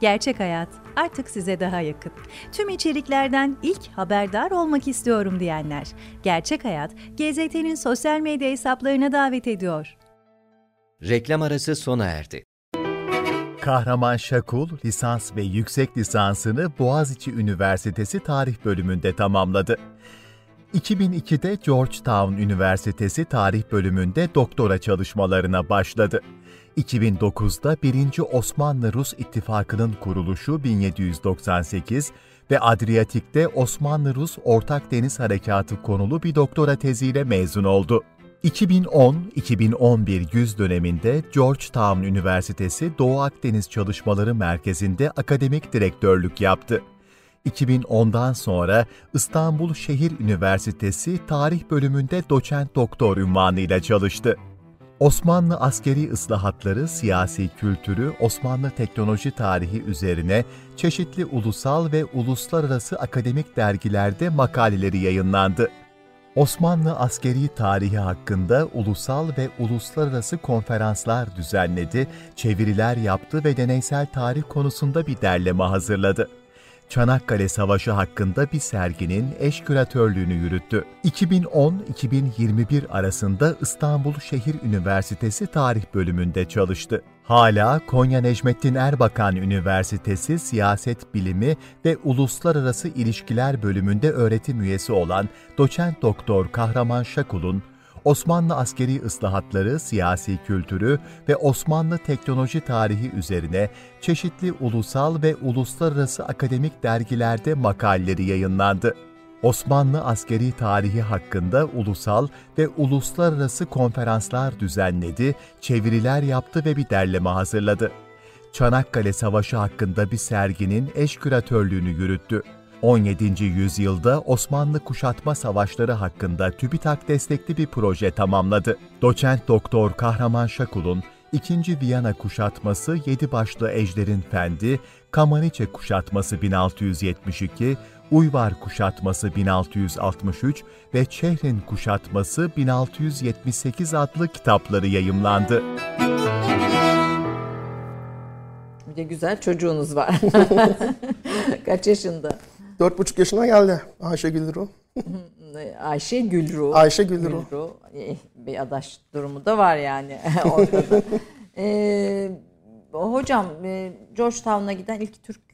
Gerçek Hayat artık size daha yakın. Tüm içeriklerden ilk haberdar olmak istiyorum diyenler. Gerçek Hayat, GZT'nin sosyal medya hesaplarına davet ediyor. Reklam arası sona erdi. Kahraman Şakul lisans ve yüksek lisansını Boğaziçi Üniversitesi Tarih bölümünde tamamladı. 2002'de Georgetown Üniversitesi Tarih bölümünde doktora çalışmalarına başladı. 2009'da 1. Osmanlı-Rus İttifakı'nın kuruluşu 1798 ve Adriyatik'te Osmanlı-Rus Ortak Deniz Harekatı konulu bir doktora teziyle mezun oldu. 2010-2011 yüz döneminde Georgetown Üniversitesi Doğu Akdeniz Çalışmaları Merkezi'nde akademik direktörlük yaptı. 2010'dan sonra İstanbul Şehir Üniversitesi Tarih Bölümünde doçent doktor unvanıyla çalıştı. Osmanlı askeri ıslahatları, siyasi kültürü, Osmanlı teknoloji tarihi üzerine çeşitli ulusal ve uluslararası akademik dergilerde makaleleri yayınlandı. Osmanlı askeri tarihi hakkında ulusal ve uluslararası konferanslar düzenledi, çeviriler yaptı ve deneysel tarih konusunda bir derleme hazırladı. Çanakkale Savaşı hakkında bir serginin eş küratörlüğünü yürüttü. 2010-2021 arasında İstanbul Şehir Üniversitesi Tarih Bölümünde çalıştı. Hala Konya Necmettin Erbakan Üniversitesi Siyaset Bilimi ve Uluslararası İlişkiler Bölümünde öğretim üyesi olan doçent doktor Kahraman Şakul'un Osmanlı askeri ıslahatları, siyasi kültürü ve Osmanlı teknoloji tarihi üzerine çeşitli ulusal ve uluslararası akademik dergilerde makaleleri yayınlandı. Osmanlı askeri tarihi hakkında ulusal ve uluslararası konferanslar düzenledi, çeviriler yaptı ve bir derleme hazırladı. Çanakkale Savaşı hakkında bir serginin eş küratörlüğünü yürüttü. 17. yüzyılda Osmanlı kuşatma savaşları hakkında TÜBİTAK destekli bir proje tamamladı. Doçent Doktor Kahraman Şakul'un 2. Viyana kuşatması Yedi Başlı Ejder'in Fendi, Kamaniçe kuşatması 1672, Uyvar kuşatması 1663 ve Çehrin kuşatması 1678 adlı kitapları yayımlandı. Bir de güzel çocuğunuz var. Kaç yaşında? Dört buçuk yaşına geldi Ayşe Gülru. Ayşe Gülru. Ayşe Gülru. Gülru. Eh, Bir adaş durumu da var yani ortada. Ee, hocam e, Georgetown'a giden ilk Türk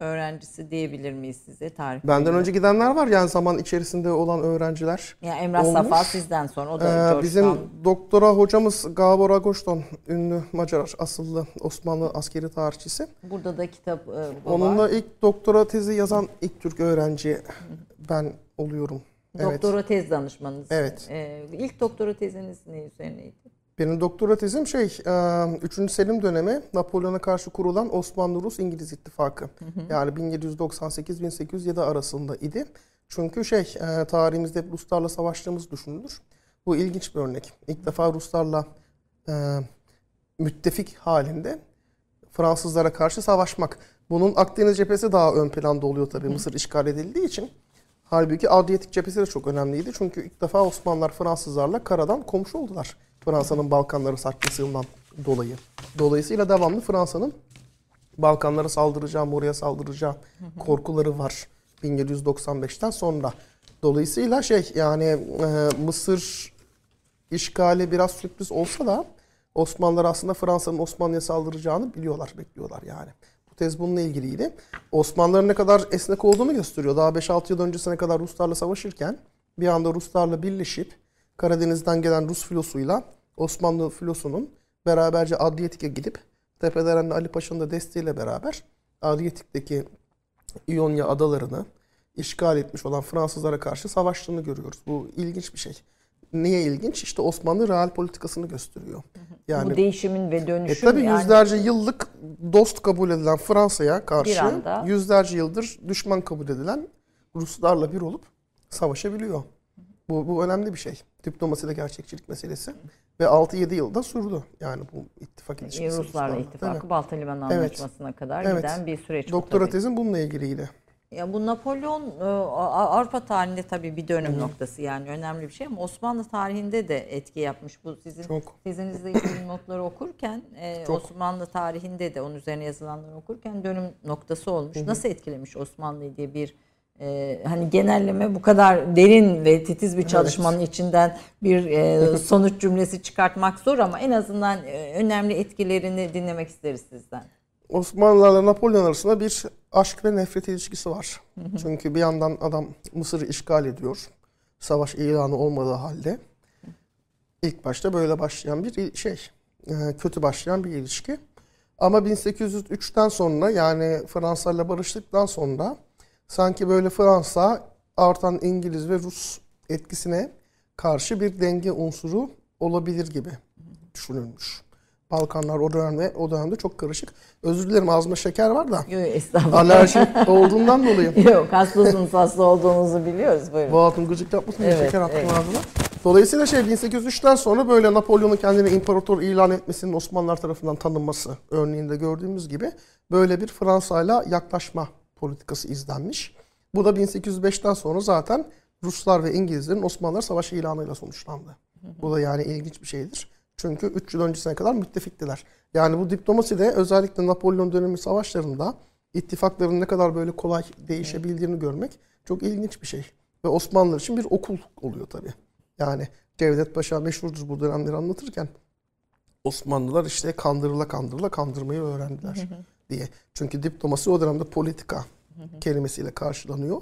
öğrencisi diyebilir miyiz size tarih? Benden önce gidenler var yani zaman içerisinde olan öğrenciler. Ya Emrah olmuş. Safa sizden sonra o da Ee, Georgetown. bizim doktora hocamız Gabor Agoşton, ünlü Macar asıllı Osmanlı askeri tarihçisi. Burada da kitap e, bu Onunla var. ilk doktora tezi yazan ilk Türk öğrenci ben oluyorum. Evet. Doktora tez danışmanınız. Evet. Ee, ilk doktora teziniz ne üzerineydi? Benim doktora tezim şey, 3. Selim dönemi Napolyon'a karşı kurulan Osmanlı-Rus-İngiliz ittifakı. Yani 1798-1807 arasında idi. Çünkü şey, tarihimizde Ruslarla savaştığımız düşünülür. Bu ilginç bir örnek. İlk defa Ruslarla e, müttefik halinde Fransızlara karşı savaşmak. Bunun Akdeniz cephesi daha ön planda oluyor tabii Mısır işgal edildiği için. Halbuki Adriyatik cephesi de çok önemliydi. Çünkü ilk defa Osmanlılar Fransızlarla karadan komşu oldular. Fransa'nın Balkanları sarkmasından dolayı. Dolayısıyla devamlı Fransa'nın Balkanlara saldıracağı, oraya saldıracağı korkuları var 1795'ten sonra. Dolayısıyla şey yani e, Mısır işgali biraz sürpriz olsa da Osmanlılar aslında Fransa'nın Osmanlı'ya saldıracağını biliyorlar, bekliyorlar yani. Tez bununla ilgiliydi. Osmanlıların ne kadar esnek olduğunu gösteriyor. Daha 5-6 yıl öncesine kadar Ruslarla savaşırken bir anda Ruslarla birleşip Karadeniz'den gelen Rus filosuyla Osmanlı filosunun beraberce Adriyatik'e gidip Tepederen'le Ali Paşa'nın da desteğiyle beraber Adriyatik'teki İonya adalarını işgal etmiş olan Fransızlara karşı savaştığını görüyoruz. Bu ilginç bir şey. Niye ilginç? İşte Osmanlı real politikasını gösteriyor. Yani bu değişimin ve e dönüşüm tabii yani yüzlerce yıllık dost kabul edilen Fransa'ya karşı anda- yüzlerce yıldır düşman kabul edilen Ruslarla bir olup savaşabiliyor. Bu, bu önemli bir şey. Diplomaside gerçekçilik meselesi. Ve 6-7 yılda sürdü. Yani bu ittifak ilişkisi. Ruslarla ittifakı. Balta Limanı Evet. Anlaşması'na kadar Evet. giden bir süreç. Doktora tezim bununla ilgiliydi. Ya bu Napolyon e, Avrupa tarihinde tabii bir dönüm noktası yani önemli bir şey ama Osmanlı tarihinde de etki yapmış. Bu sizin Çok. tezinizde notları okurken e, Çok. Osmanlı tarihinde de onun üzerine yazılanları okurken dönüm noktası olmuş. Nasıl etkilemiş Osmanlı'yı diye bir e, hani genelleme bu kadar derin ve titiz bir çalışmanın içinden bir e, sonuç cümlesi çıkartmak zor ama en azından e, önemli etkilerini dinlemek isteriz sizden. Osmanlılarla Napolyon arasında bir aşk ve nefret ilişkisi var. Çünkü bir yandan adam Mısır'ı işgal ediyor. Savaş ilanı olmadığı halde. İlk başta böyle başlayan bir şey. e, Kötü başlayan bir ilişki. Ama 1803'ten sonra yani Fransa ile barıştıktan sonra sanki böyle Fransa artan İngiliz ve Rus etkisine karşı bir denge unsuru olabilir gibi düşünülmüş. Balkanlar o dönemde o dönemde çok karışık. Özür dilerim ağzımda şeker var da Yok estağfurullah. alerji olduğundan dolayı. Yok hastasınız hasta olduğunuzu biliyoruz. Buyurun. Boğazım gıcık yapmasın Evet, şeker attım evet. ağzıma. Dolayısıyla şey 1803'ten sonra böyle Napolyon'un kendini imparator ilan etmesinin Osmanlılar tarafından tanınması örneğinde gördüğümüz gibi böyle bir Fransa'yla yaklaşma politikası izlenmiş. Bu da 1805'ten sonra zaten Ruslar ve İngilizlerin Osmanlılar savaşı ilanıyla sonuçlandı. Bu da yani ilginç bir şeydir. Çünkü 3 yıl öncesine kadar müttefiktiler. Yani bu diplomaside özellikle Napolyon dönemi savaşlarında ittifakların ne kadar böyle kolay değişebildiğini görmek çok ilginç bir şey. Ve Osmanlılar için bir okul oluyor tabii. Yani Cevdet Paşa meşhurdur bu dönemleri anlatırken. Osmanlılar işte kandırıla kandırıla kandırmayı öğrendiler diye. Çünkü diplomasi o dönemde politika kelimesiyle karşılanıyor.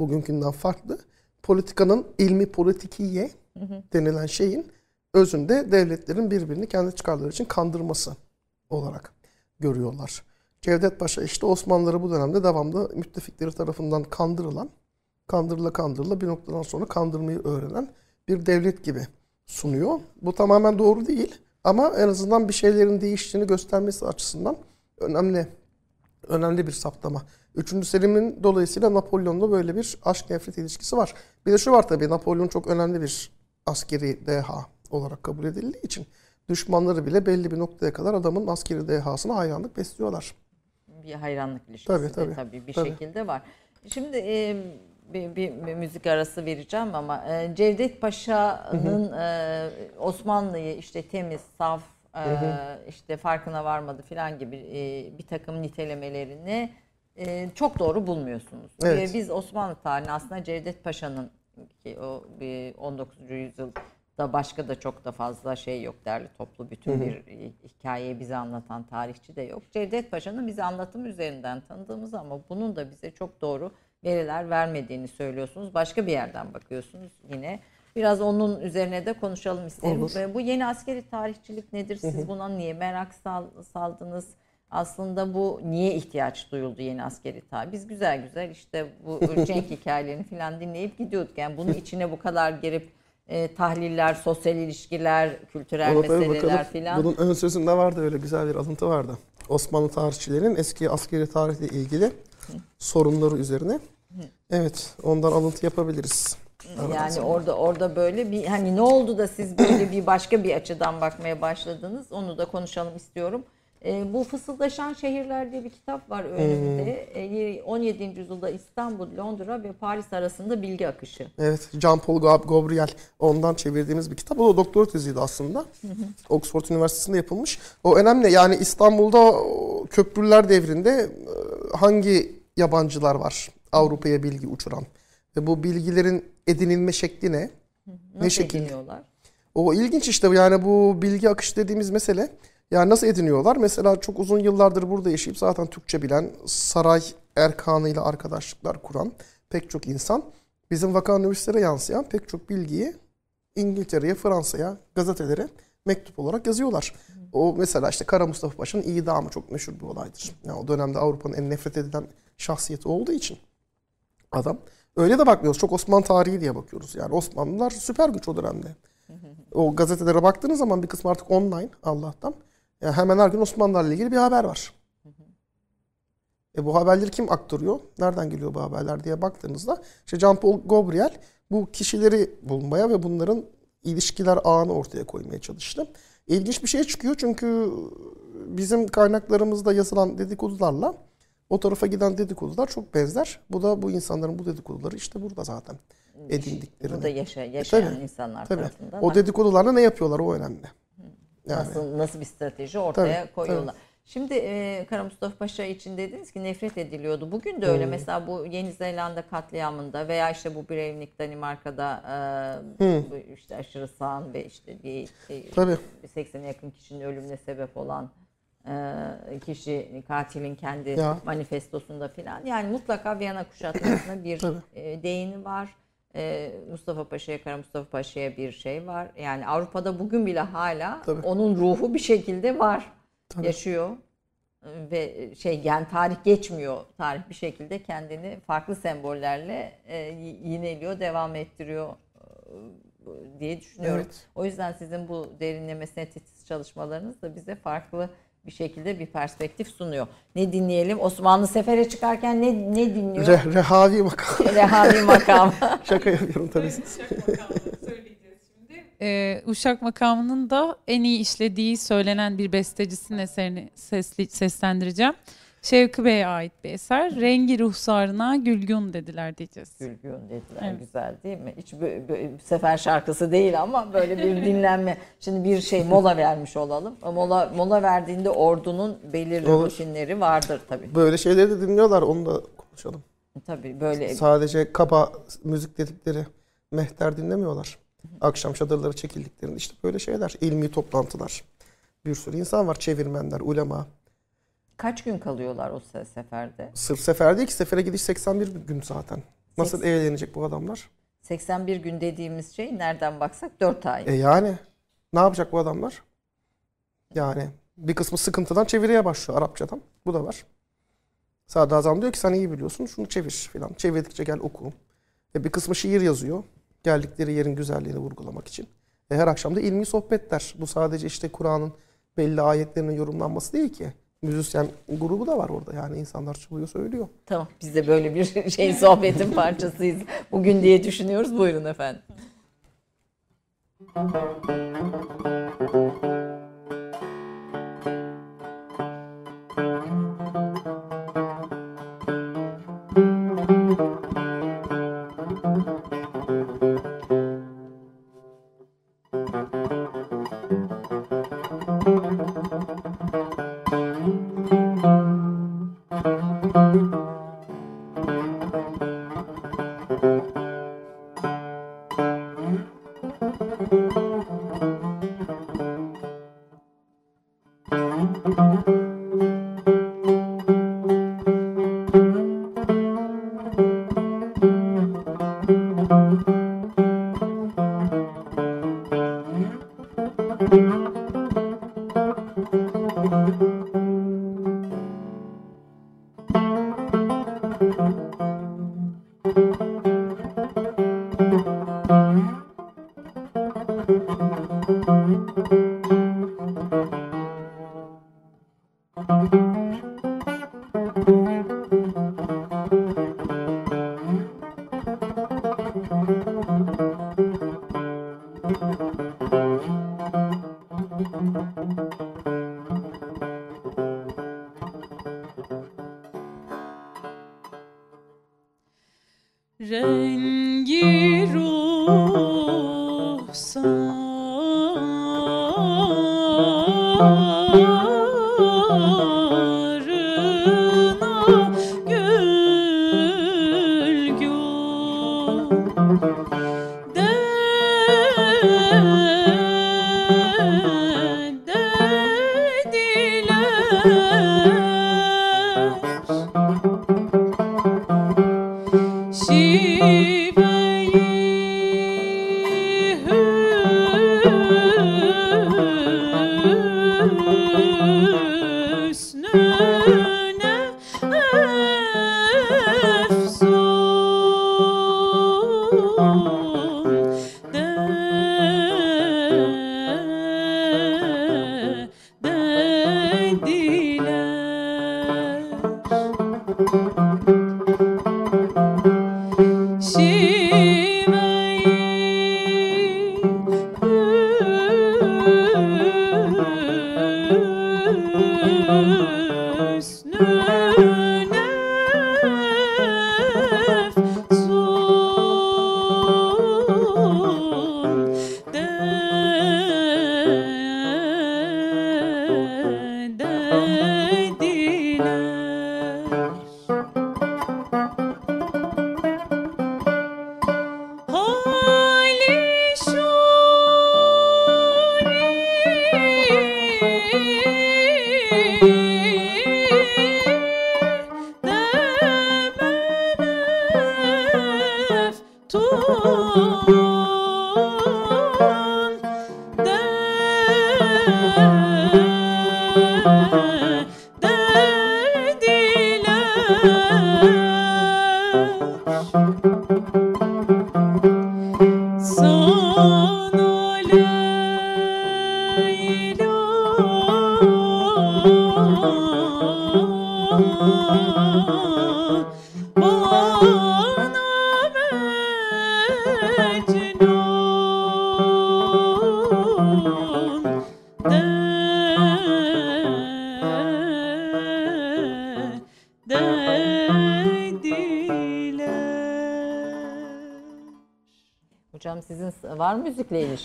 Bugünkünden farklı. Politikanın ilmi politikiye denilen şeyin özünde devletlerin birbirini kendi çıkarları için kandırması olarak görüyorlar. Cevdet Paşa işte Osmanlıları bu dönemde devamlı müttefikleri tarafından kandırılan, kandırıla kandırıla bir noktadan sonra kandırmayı öğrenen bir devlet gibi sunuyor. Bu tamamen doğru değil ama en azından bir şeylerin değiştiğini göstermesi açısından önemli önemli bir saptama. Üçüncü Selim'in dolayısıyla Napolyon'la böyle bir aşk nefret ilişkisi var. Bir de şu var tabii Napolyon çok önemli bir askeri deha olarak kabul edildiği için düşmanları bile belli bir noktaya kadar adamın askeri dehasına hayranlık besliyorlar. bir hayranlık ilişkisi Tabii, de tabii. tabii bir Tabii. şekilde var. Şimdi e, bir, bir, bir müzik arası vereceğim ama e, Cevdet Paşa'nın e, Osmanlı'yı işte temiz, saf, e, işte farkına varmadı filan gibi e, bir takım nitelemelerini e, çok doğru bulmuyorsunuz. Evet. Ve biz Osmanlı tarihini aslında Cevdet Paşa'nın ki o bir 19. yüzyılda başka da çok da fazla şey yok derli toplu bütün bir hikayeyi bize anlatan tarihçi de yok. Cevdet Paşa'nın bize anlatım üzerinden tanıdığımız ama bunun da bize çok doğru veriler vermediğini söylüyorsunuz. Başka bir yerden bakıyorsunuz yine. Biraz onun üzerine de konuşalım isterim. Olur. Bu yeni askeri tarihçilik nedir? Siz buna niye merak sal- saldınız? Aslında bu niye ihtiyaç duyuldu yeni askeri tarih? Biz güzel güzel işte bu cenk hikayelerini falan dinleyip gidiyorduk. Yani bunun içine bu kadar girip e, tahliller, sosyal ilişkiler, kültürel Ona meseleler filan. Bunun ön sözünde vardı öyle güzel bir alıntı vardı. Osmanlı tarihçilerin eski askeri tarihle ilgili sorunları üzerine. Evet, ondan alıntı yapabiliriz. Yani orada orada böyle bir hani ne oldu da siz böyle bir başka bir açıdan bakmaya başladınız? Onu da konuşalım istiyorum. Ee, bu Fısıldaşan Şehirler diye bir kitap var önümde. Ee, 17. yüzyılda İstanbul, Londra ve Paris arasında bilgi akışı. Evet, Jean-Paul Gab- Gabriel ondan çevirdiğimiz bir kitap. O da doktora teziydi aslında. Oxford Üniversitesi'nde yapılmış. O önemli. Yani İstanbul'da köprüler devrinde e, hangi yabancılar var Avrupa'ya bilgi uçuran? Ve bu bilgilerin edinilme şekli ne? Nasıl ne şekilde? O ilginç işte yani bu bilgi akışı dediğimiz mesele. Yani nasıl ediniyorlar? Mesela çok uzun yıllardır burada yaşayıp zaten Türkçe bilen, saray erkanıyla arkadaşlıklar kuran pek çok insan bizim vaka nüvislere yansıyan pek çok bilgiyi İngiltere'ye, Fransa'ya, gazetelere mektup olarak yazıyorlar. O mesela işte Kara Mustafa Paşa'nın idamı çok meşhur bir olaydır. Yani o dönemde Avrupa'nın en nefret edilen şahsiyeti olduğu için adam. Öyle de bakmıyoruz. Çok Osmanlı tarihi diye bakıyoruz. Yani Osmanlılar süper güç o dönemde. O gazetelere baktığınız zaman bir kısmı artık online Allah'tan. Yani hemen her gün Osmanlılarla ilgili bir haber var. E bu haberleri kim aktarıyor? Nereden geliyor bu haberler diye baktığınızda işte Jean-Paul Gabriel bu kişileri bulmaya ve bunların ilişkiler ağını ortaya koymaya çalıştı. İlginç bir şey çıkıyor çünkü bizim kaynaklarımızda yazılan dedikodularla o tarafa giden dedikodular çok benzer. Bu da bu insanların bu dedikoduları işte burada zaten edindiklerini. Burada yaşa, yaşayan tabii, insanlar Tabii. tarafından. O dedikodularla ne yapıyorlar o önemli. Yani. Nasıl nasıl bir strateji ortaya Tabii, koyuyorlar. Şimdi e, Kara Mustafa Paşa için dediniz ki nefret ediliyordu. Bugün de öyle. Mesela bu Yeni Zelanda katliamında veya işte bu Breivik Danimarka'da e, bu işte aşırı sağın ve işte bir e, Tabii. 80'e yakın kişinin ölümüne sebep olan e, kişi katilin kendi Ya. manifestosunda filan. Yani mutlaka Viyana kuşatmasına bir Tabii. e, değini var. E, Mustafa Paşa'ya, Kara Mustafa Paşa'ya bir şey var. Yani Avrupa'da bugün bile hala Tabii. onun ruhu bir şekilde var. Yaşıyor. Ve şey yani tarih geçmiyor. Tarih bir şekilde kendini farklı sembollerle e, yineliyor, devam ettiriyor e, diye düşünüyorum. Evet. O yüzden sizin bu derinleme sentetik çalışmalarınız da bize farklı bir şekilde bir perspektif sunuyor. Ne dinleyelim? Osmanlı sefere çıkarken ne ne dinliyor? Re- rehavi makam. Rehavi makam. Şaka yapıyorum tabii. Ee, Uşak makamının da en iyi işlediği söylenen bir bestecisinin eserini sesli, seslendireceğim. Şevki Bey'e ait bir eser. Rengi ruhsarına gülgün dediler diyeceğiz. Gülgün dediler. Evet. Güzel değil mi? Hiç bö- bö- sefer şarkısı değil ama böyle bir dinlenme. Şimdi bir şey mola vermiş olalım. Mola mola verdiğinde ordunun belirli Olur. rutinleri vardır tabii. Böyle şeyleri de dinliyorlar onu da konuşalım. Tabii böyle Sadece kaba müzik dedikleri mehter dinlemiyorlar. Akşam çadırları çekildiklerinde işte böyle şeyler. ilmi toplantılar. Bir sürü insan var. Çevirmenler, ulema. Kaç gün kalıyorlar o se- seferde? Sırf sefer değil ki sefere gidiş 81 gün zaten. Nasıl Seks- eğlenecek bu adamlar? 81 gün dediğimiz şey nereden baksak 4 ay. E yani ne yapacak bu adamlar? Yani bir kısmı sıkıntıdan çeviriye başlıyor Arapçadan. Bu da var. Sadrazam diyor ki sen iyi biliyorsun şunu çevir filan. Çevirdikçe gel oku. E bir kısmı şiir yazıyor. Geldikleri yerin güzelliğini vurgulamak için. E her akşam da ilmi sohbetler. Bu sadece işte Kur'an'ın belli ayetlerinin yorumlanması değil ki. Müzisyen grubu da var orada. Yani insanlar çalıyor söylüyor. Tamam biz de böyle bir şey sohbetin parçasıyız bugün diye düşünüyoruz. Buyurun efendim.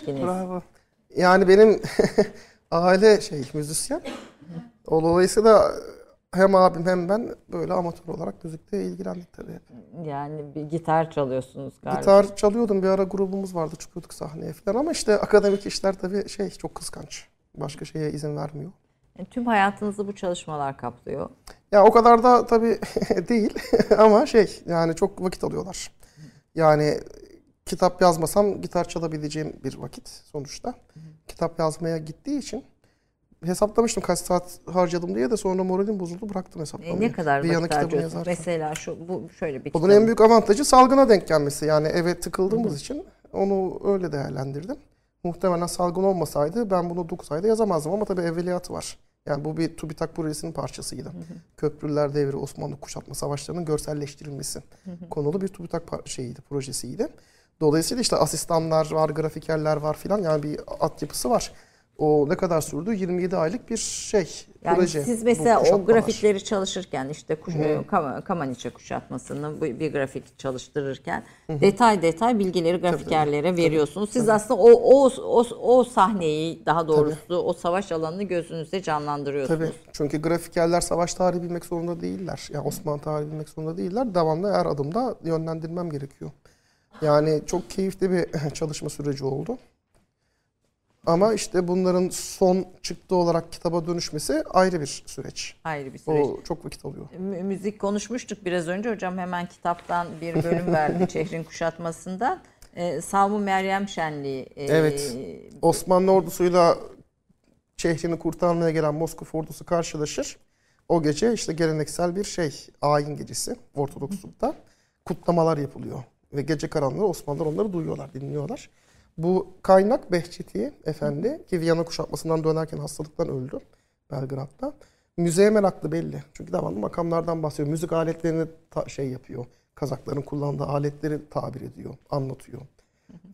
İlişkiniz? Bravo. Yani benim aile şey müzisyen. O Dolayısıyla hem abim hem ben böyle amatör olarak müzikle ilgilendik tabii. Yani bir gitar çalıyorsunuz galiba. Gitar çalıyordum. Bir ara grubumuz vardı. Çıkıyorduk sahneye falan ama işte akademik işler tabii şey çok kıskanç. Başka şeye izin vermiyor. Yani tüm hayatınızı bu çalışmalar kaplıyor. Ya o kadar da tabii değil ama şey yani çok vakit alıyorlar. Yani kitap yazmasam gitar çalabileceğim bir vakit sonuçta. Kitap yazmaya gittiği için hesaplamıştım kaç saat harcadım diye de sonra moralim bozuldu bıraktım E, hesaplamayı. ne kadar bir yana kitabını yazarken. Mesela şu bu şöyle bir Bunun en büyük avantajı salgına denk gelmesi. Yani eve tıkıldığımız için onu öyle değerlendirdim. Muhtemelen salgın olmasaydı ben bunu 9 ayda yazamazdım ama tabii evveliyatı var. Yani bu bir TÜBİTAK projesinin parçasıydı. Köprüler devri Osmanlı kuşatma savaşlarının görselleştirilmesi konulu bir TÜBİTAK şeyiydi, projesiydi. Dolayısıyla işte asistanlar var, grafikerler var filan yani bir altyapısı var. O ne kadar sürdü? 27 aylık bir şey, Yani proje. siz mesela o grafikleri çalışırken işte kuş, e, Kam- Kamaniçe kuşatmasını bu- bir grafik çalıştırırken detay detay bilgileri grafikerlere veriyorsunuz. Siz aslında o, o o o sahneyi daha doğrusu o savaş alanını gözünüzde canlandırıyorsunuz. Tabii. Çünkü grafikerler savaş tarihi bilmek zorunda değiller. Yani Osmanlı tarihi bilmek zorunda değiller. Devamlı her adımda yönlendirmem gerekiyor. Yani çok keyifli bir çalışma süreci oldu. Ama işte bunların son çıktı olarak kitaba dönüşmesi ayrı bir süreç. Ayrı bir süreç. O çok vakit alıyor. Mü- Müzik konuşmuştuk biraz önce hocam hemen kitaptan bir bölüm verdi Çehrin Kuşatması'ndan. Ee, Savmu Meryem Şenliği. e, Evet. Osmanlı ordusuyla şehrini kurtarmaya gelen Moskova ordusu karşılaşır. O gece işte geleneksel bir şey, ayin gecesi Ortodokslukta kutlamalar yapılıyor. Ve gece karanlığı Osmanlılar onları duyuyorlar, dinliyorlar. Bu kaynak Behçeti Efendi ki Viyana kuşatmasından dönerken hastalıktan öldü Belgrad'da. Müzeye meraklı belli. Çünkü devamlı makamlardan bahsediyor. Müzik aletlerini ta- şey yapıyor. Kazakların kullandığı aletleri tabir ediyor, anlatıyor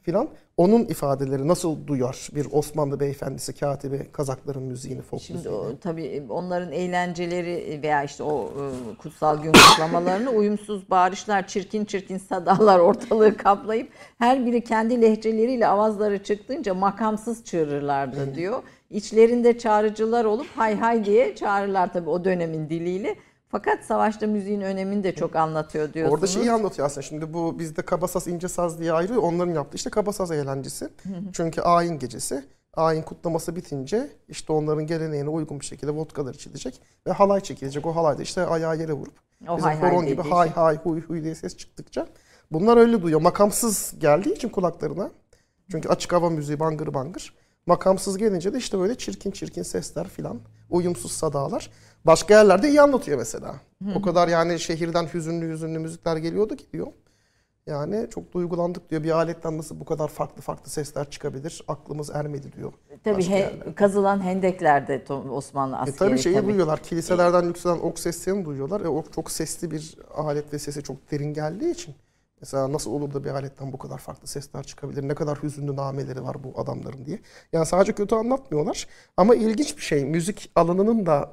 filan. Onun ifadeleri nasıl duyar bir Osmanlı beyefendisi, katibi Kazakların müziğini, folk Şimdi müziğini? o, tabii onların eğlenceleri veya işte o e, kutsal gün kutlamalarını uyumsuz bağırışlar, çirkin çirkin sadalar ortalığı kaplayıp her biri kendi lehçeleriyle avazları çıktığınca makamsız çığırırlardı diyor. İçlerinde çağrıcılar olup hay hay diye çağırırlar tabii o dönemin diliyle. Fakat savaşta müziğin önemini de çok anlatıyor diyorsunuz. Orada şeyi anlatıyor aslında. Şimdi bu bizde kabasaz ince saz diye ayrı. Onların yaptığı işte kabasaz eğlencesi. Çünkü ayin gecesi. Ayin kutlaması bitince işte onların geleneğine uygun bir şekilde vodkalar içilecek ve halay çekilecek. O halayda işte ayağı yere vurup O bizim hay hay horon gibi dediği hay şey. hay huy huy diye ses çıktıkça bunlar öyle duyuyor. Makamsız geldiği için kulaklarına. Çünkü açık hava müziği bangır bangır. Makamsız gelince de işte böyle çirkin çirkin sesler filan. Uyumsuz sadalar. Başka yerlerde iyi anlatıyor mesela. O kadar yani şehirden hüzünlü hüzünlü müzikler geliyordu ki diyor. Yani çok duygulandık diyor. Bir aletten nasıl bu kadar farklı farklı sesler çıkabilir? Aklımız ermedi diyor. Tabii he- yerlerde. kazılan hendeklerde Osmanlı E askeri tabii şeyi tabii. duyuyorlar. Kiliselerden yükselen ok seslerini duyuyorlar. E ok çok sesli bir alet ve sesi çok derin geldiği için. Mesela nasıl olur da bir aletten bu kadar farklı sesler çıkabilir? Ne kadar hüzünlü nameleri var bu adamların diye. Yani sadece kötü anlatmıyorlar. Ama ilginç bir şey. Müzik alanının da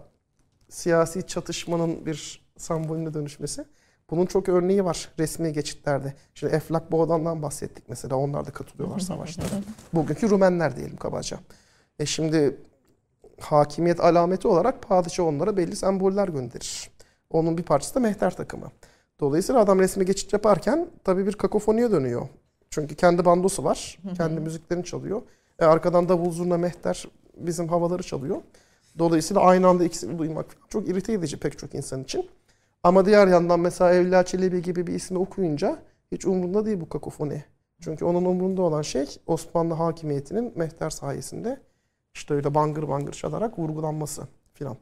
siyasi çatışmanın bir sembolüne dönüşmesi. Bunun çok örneği var resmi geçitlerde. Şimdi Eflak Boğdan'dan bahsettik mesela. Onlar da katılıyorlar savaşlara. Bugünkü Rumenler diyelim kabaca. E şimdi hakimiyet alameti olarak padişah onlara belli semboller gönderir. Onun bir parçası da mehter takımı. Dolayısıyla adam resmi geçit yaparken tabii bir kakofoniye dönüyor. Çünkü kendi bandosu var. Kendi müziklerini çalıyor. E arkadan davul zurna mehter bizim havaları çalıyor. Dolayısıyla aynı anda ikisini duymak çok irite edici pek çok insan için. Ama diğer yandan mesela Evliya Çelebi gibi bir ismi okuyunca hiç umrunda değil bu kakofoni. Çünkü onun umrunda olan şey Osmanlı hakimiyetinin mehter sayesinde işte öyle bangır bangır çalarak vurgulanması filan.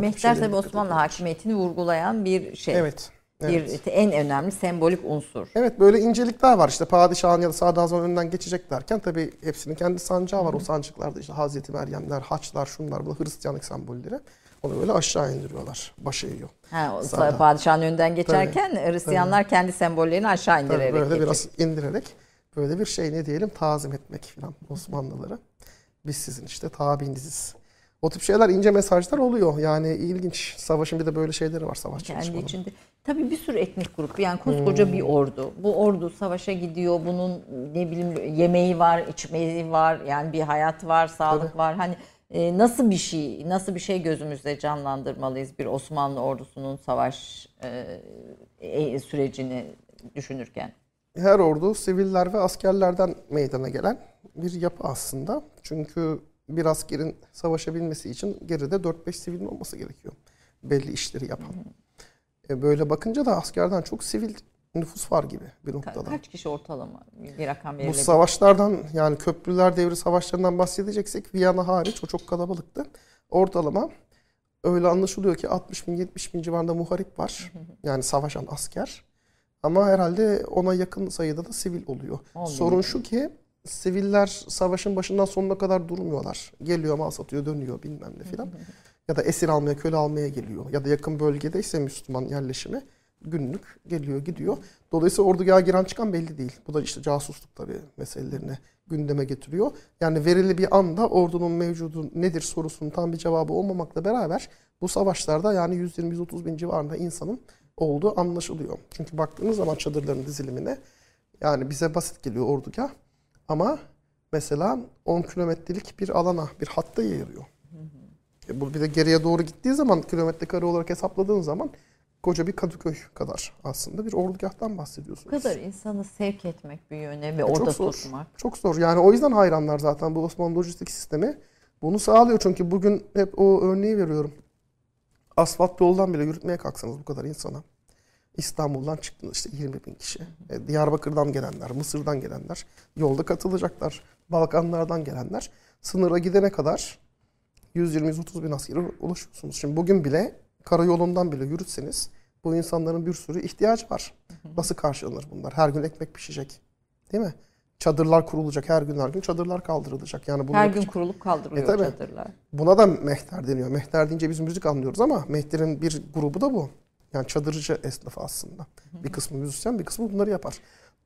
Mehter tabii Osmanlı hakimiyetini vurgulayan bir şey. Evet. Evet. Bir en önemli sembolik unsur. Evet böyle incelikler var işte padişahın ya da sadrazamın önünden geçecek derken tabii hepsinin kendi sancağı var. O sancıklarda işte Hazreti Meryemler, haçlar, şunlar, bu Hristiyanlık sembolleri. Onu böyle aşağı indiriyorlar. Başa eğiyor. Ha, padişahın önünden geçerken Hristiyanlar kendi sembollerini aşağı Tabii indirerek böyle geçiyor. biraz indirerek böyle bir şey ne diyelim tazim etmek falan Osmanlıları. Biz sizin işte tabiniziz. O tip şeyler ince mesajlar oluyor. Yani ilginç. Savaşın bir de böyle şeyleri var savaş kendi çalışmanın. içinde. Tabii bir sürü etnik grup yani koskoca bir ordu. Bu ordu savaşa gidiyor. Bunun ne bileyim yemeği var, içmeyi var. Yani bir hayat var, sağlık Tabii. var. Hani e, nasıl bir şey, nasıl bir şey gözümüzde canlandırmalıyız bir Osmanlı ordusunun savaş e, e, sürecini düşünürken? Her ordu siviller ve askerlerden meydana gelen bir yapı aslında. Çünkü bir askerin savaşabilmesi için geride 4-5 sivilin olması gerekiyor. Belli işleri yapan. E böyle bakınca da askerden çok sivil nüfus var gibi bir noktada. kaç kişi ortalama bir rakam Bu verilebilir? savaşlardan yani köprüler devri savaşlarından bahsedeceksek Viyana hariç o çok kalabalıktı. Ortalama öyle anlaşılıyor ki 60 bin 70 bin civarında muharip var. Yani savaşan asker. Ama herhalde ona yakın sayıda da sivil oluyor. Bin. Sorun şu ki siviller savaşın başından sonuna kadar durmuyorlar. Geliyor mal satıyor dönüyor bilmem ne filan. ya da esir almaya köle almaya geliyor. Ya da yakın bölgede ise Müslüman yerleşimi günlük geliyor gidiyor. Dolayısıyla ordugaha giren çıkan belli değil. Bu da işte casusluk tabii meselelerini gündeme getiriyor. Yani verili bir anda ordunun mevcudu nedir sorusunun tam bir cevabı olmamakla beraber bu savaşlarda yani 120-130 bin civarında insanın olduğu anlaşılıyor. Çünkü baktığınız zaman çadırların dizilimine yani bize basit geliyor ordugah ama mesela 10 kilometrelik bir alana, bir hatta yayılıyor. E bu bir de geriye doğru gittiği zaman kilometre kare olarak hesapladığın zaman koca bir Kadıköy kadar aslında bir ordugahtan Bu bahsediyorsunuz. kadar insanı sevk etmek bir yöne ve E, orada çok zor. tutmak. Çok zor. Yani o yüzden hayranlar zaten bu Osmanlı lojistik sistemi bunu sağlıyor. Çünkü bugün hep o örneği veriyorum. Asfalt yoldan bile yürütmeye kalksanız bu kadar insana. İstanbul'dan çıktınız işte 20 bin kişi. E, Diyarbakır'dan gelenler, Mısır'dan gelenler yolda katılacaklar. Balkanlardan gelenler. Sınıra gidene kadar 120-130 bin askere ulaşıyorsunuz. Şimdi bugün bile karayolundan bile yürütseniz bu insanların bir sürü ihtiyacı var. Nasıl karşılanır bunlar? Her gün ekmek pişecek. Değil mi? Çadırlar kurulacak her gün her gün çadırlar kaldırılacak. Yani bunu Her gün kurulup kaldırılıyor E, tabii. çadırlar. Buna da mehter deniyor. Mehter deyince biz müzik anlıyoruz ama mehterin bir grubu da bu. Yani çadırcı esnafı aslında. Bir kısmı müzisyen bir kısmı bunları yapar.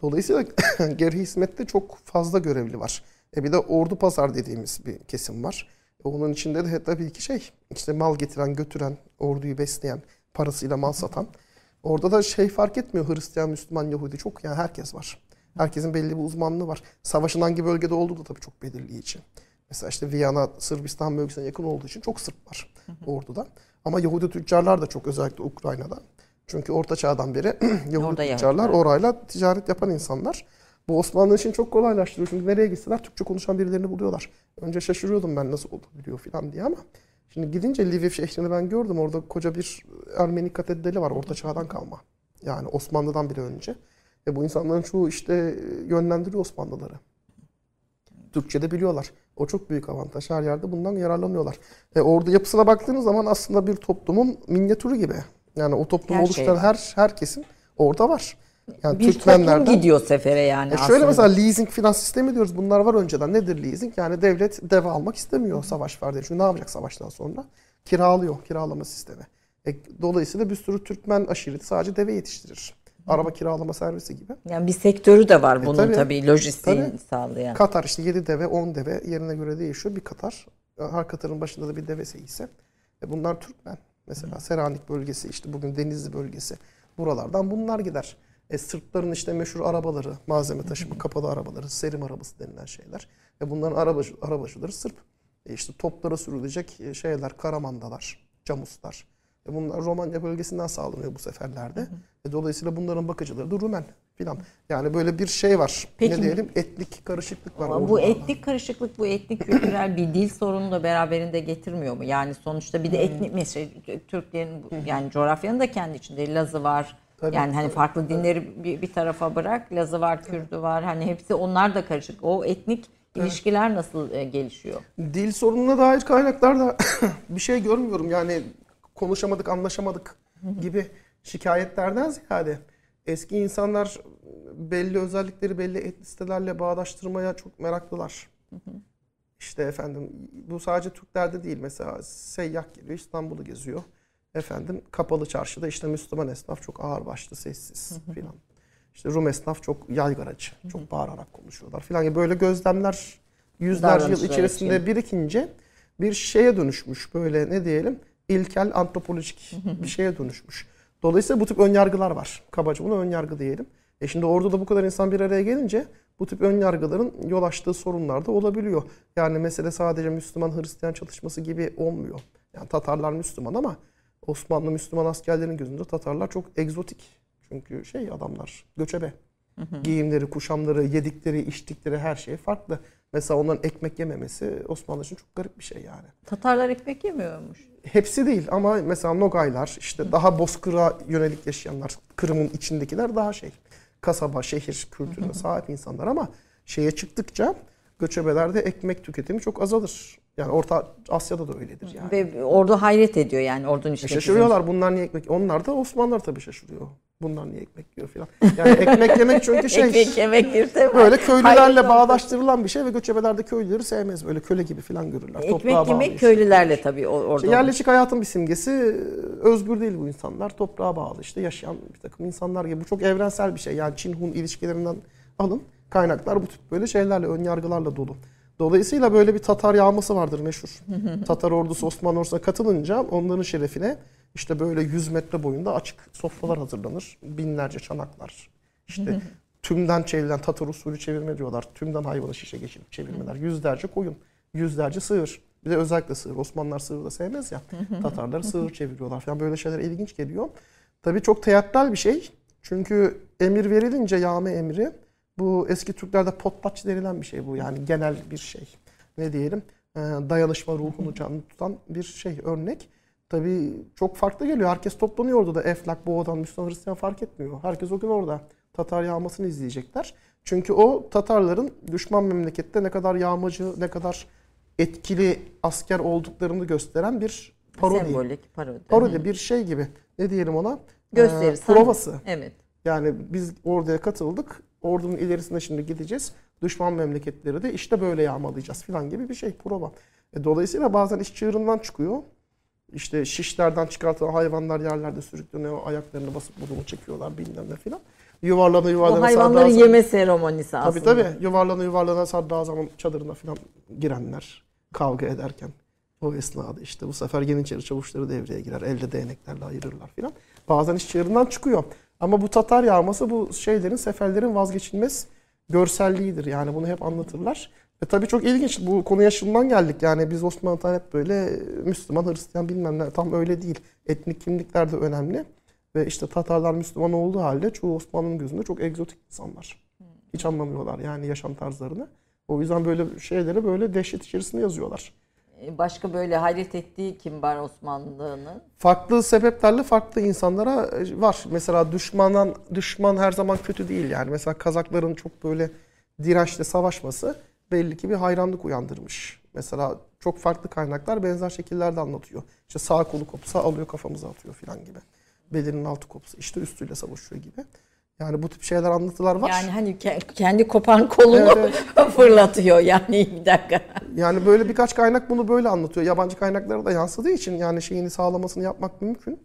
Dolayısıyla geri hizmette çok fazla görevli var. E bir de ordu pazar dediğimiz bir kesim var. E onun içinde de tabii ki şey işte mal getiren götüren orduyu besleyen parasıyla mal satan. Orada da şey fark etmiyor Hristiyan, Müslüman, Yahudi çok yani herkes var. Herkesin belli bir uzmanlığı var. Savaşın hangi bölgede olduğu da tabii çok belirleyici. Mesela işte Viyana, Sırbistan bölgesine yakın olduğu için çok Sırp var orduda. Ama Yahudi tüccarlar da çok özellikle Ukrayna'da. Çünkü Orta Çağ'dan beri Yahudi Orada tüccarlar Yahudiler. orayla ticaret yapan insanlar. Bu Osmanlı için çok kolaylaştırıyor. Çünkü nereye gitseler Türkçe konuşan birilerini buluyorlar. Önce şaşırıyordum ben nasıl olabiliyor falan diye ama şimdi gidince Lviv şehrini ben gördüm. Orada koca bir Ermeni katedrali var. Orta Çağ'dan kalma. Yani Osmanlı'dan bile önce. Ve bu insanların çoğu işte yönlendiriyor Osmanlıları. Türkçe de biliyorlar. O çok büyük avantaj. Her yerde bundan yararlanıyorlar. E, orada yapısına baktığınız zaman aslında bir toplumun minyatürü gibi. Yani o toplumu Her oluşturan her, her kesim orada var. Yani bir toplum Türkmenlerden gidiyor sefere yani E aslında. şöyle mesela leasing finans sistemi diyoruz. Bunlar var önceden. Nedir leasing? Yani devlet deve almak istemiyor savaş var diye. Çünkü ne yapacak savaştan sonra? Kiralıyor. Kiralama sistemi. E, dolayısıyla bir sürü Türkmen aşireti sadece deve yetiştirir. Araba kiralama servisi gibi. Yani bir sektörü de var bunun tabii. tabii, lojistiğini Tabii. sağlayan. Katar işte 7 deve 10 deve yerine göre değişiyor. Bir Katar. Her Katar'ın başında da bir devesi ise. E bunlar Türkmen. Mesela Selanik bölgesi işte bugün Denizli bölgesi. Buralardan bunlar gider. E Sırpların işte meşhur arabaları, malzeme taşıma, kapalı arabaları, serim arabası denilen şeyler. E bunların arabacı, arabacıları Sırp. E işte toplara sürülecek e, şeyler, karamandalar, camuslar. E bunlar Romanya bölgesinden sağlanıyor bu seferlerde. E dolayısıyla bunların bakıcıları da Rumen filan. Yani böyle bir şey var. Peki- ne diyelim? Etnik karışıklık var. Ama bu etnik karışıklık, bu etnik kültürel bir dil sorunu da beraberinde getirmiyor mu? Yani sonuçta bir de etnik mesela Türklerin yani coğrafyanın da kendi içinde Lazı var. Tabii, yani hani tabii. farklı dinleri bir, bir tarafa bırak. Lazı var, Kürdü var. Hani hepsi onlar da karışık. O etnik ilişkiler nasıl e, gelişiyor? Dil sorununa dair kaynaklarda bir şey görmüyorum. Yani konuşamadık, anlaşamadık gibi şikayetlerden ziyade eski insanlar belli özellikleri belli etnisitelerle bağdaştırmaya çok meraklılar. İşte efendim bu sadece Türklerde değil mesela seyyah geliyor İstanbul'u geziyor. Efendim kapalı çarşıda işte Müslüman esnaf çok ağırbaşlı, sessiz filan. İşte Rum esnaf çok yaygaracı, çok bağırarak konuşuyorlar filan gibi böyle gözlemler yüzlerce yıl içerisinde için. birikince bir şeye dönüşmüş böyle ne diyelim ilkel antropolojik bir şeye dönüşmüş. Dolayısıyla bu tip önyargılar var. Kabaca buna önyargı diyelim. E şimdi orada da bu kadar insan bir araya gelince bu tip önyargıların yol açtığı sorunlar da olabiliyor. Yani mesele sadece Müslüman Hristiyan çatışması gibi olmuyor. Yani Tatarlar Müslüman ama Osmanlı Müslüman askerlerin gözünde Tatarlar çok egzotik. Çünkü şey adamlar göçebe. Giyimleri, kuşamları, yedikleri, içtikleri her şey farklı. Mesela onların ekmek yememesi Osmanlı için çok garip bir şey yani. Tatarlar ekmek yemiyormuş. Hepsi değil ama mesela Nogaylar işte daha bozkıra yönelik yaşayanlar, Kırım'ın içindekiler daha şey kasaba, şehir kültürüne sahip insanlar ama şeye çıktıkça göçebelerde ekmek tüketimi çok azalır. Yani Orta Asya'da da öyledir yani. Ve ordu hayret ediyor yani ordunun E içindeki. şaşırıyorlar bunlar niye ekmek? Onlar da Osmanlılar tabii şaşırıyor. Bunlar niye ekmek yiyor filan. Yani ekmek yemek çünkü şey Ekmek yemek de böyle köylülerle bağdaştırılan bir şey ve göçebelerde köylüleri sevmez. Böyle köle gibi filan görürler. Toprağa Ekmek bağlı yemek işte. köylülerle tabii o- orada. İşte yerleşik hayatın bir simgesi özgür değil bu insanlar. Toprağa bağlı işte yaşayan bir takım insanlar gibi. Bu çok evrensel bir şey. Yani Çin-Hun ilişkilerinden alın. Kaynaklar bu tip böyle şeylerle, ön yargılarla dolu. Dolayısıyla böyle bir Tatar yağması vardır meşhur. Tatar ordusu Osmanlı ordusuna katılınca onların şerefine işte böyle 100 metre boyunda açık sofralar hazırlanır. Binlerce çanaklar. İşte tümden çevrilen Tatar usulü çevirme diyorlar. Tümden hayvanı şişe geçirip çevirmeler. Yüzlerce koyun, yüzlerce sığır. Bir de özellikle sığır. Osmanlılar sığır da sevmez ya. Tatarlar sığır çeviriyorlar falan. Böyle şeyler ilginç geliyor. Tabii çok teatral bir şey. Çünkü emir verilince yağma emri bu eski Türklerde potlaç denilen bir şey bu. Yani genel bir şey. Ne diyelim? Ee, dayanışma ruhunu canlı tutan bir şey örnek. Tabii çok farklı geliyor. Herkes toplanıyor orada da. Eflak, Boğa'dan, Müslüman, Hristiyan fark etmiyor. Herkes o gün orada. Tatar yağmasını izleyecekler. Çünkü o Tatarların düşman memlekette ne kadar yağmacı, ne kadar etkili asker olduklarını gösteren bir parodi. Sembolik parodi. Parodi bir şey gibi. Ne diyelim ona? Gösteri. Sahne. provası. Evet. Yani biz orduya katıldık. Ordunun ilerisine şimdi gideceğiz. Düşman memleketleri de işte böyle yağmalayacağız falan gibi bir şey prova. E, dolayısıyla bazen iş çığırından çıkıyor. İşte şişlerden çıkartılan hayvanlar yerlerde sürükleniyor. Ayaklarını basıp burnunu çekiyorlar bilmem ne filan. Yuvarlana yuvarlana O hayvanların sadrazam- yeme seremonisi Tabii aslında. tabii. Yuvarlana yuvarlana sadrazamın çadırına filan girenler kavga ederken. O esnada işte bu sefer Yeniçeri çavuşları devreye girer. Elde değneklerle ayırırlar filan. Bazen iş çığırından çıkıyor. Ama bu Tatar yağması bu şeylerin, seferlerin vazgeçilmez görselliğidir. Yani bunu hep anlatırlar. Ve tabii çok ilginç. Bu konuya şundan geldik. Yani biz Osmanlı'dan hep böyle Müslüman, Hristiyan bilmem ne. Tam öyle değil. Etnik kimlikler de önemli. Ve işte Tatarlar Müslüman olduğu halde çoğu Osmanlı'nın gözünde çok egzotik insanlar. Hiç anlamıyorlar yani yaşam tarzlarını. O yüzden böyle şeyleri böyle dehşet içerisinde yazıyorlar. E, Başka böyle hayret ettiği kim var Osmanlı'nın? Farklı sebeplerle farklı insanlara e, var. Mesela düşmandan düşman her zaman kötü değil yani. Mesela Kazakların çok böyle dirençle savaşması belli ki bir hayranlık uyandırmış. Mesela çok farklı kaynaklar benzer şekillerde anlatıyor. İşte sağ kolu kopsa alıyor kafamıza atıyor falan gibi. Belinin altı kopsa işte üstüyle savaşıyor gibi. Yani bu tip şeyler anlatılar var. Yani hani ke- kendi kopan kolunu Evet, fırlatıyor yani bir dakika. Yani böyle birkaç kaynak bunu böyle anlatıyor. Yabancı kaynaklara da yansıdığı için yani şeyini sağlamasını yapmak mümkün.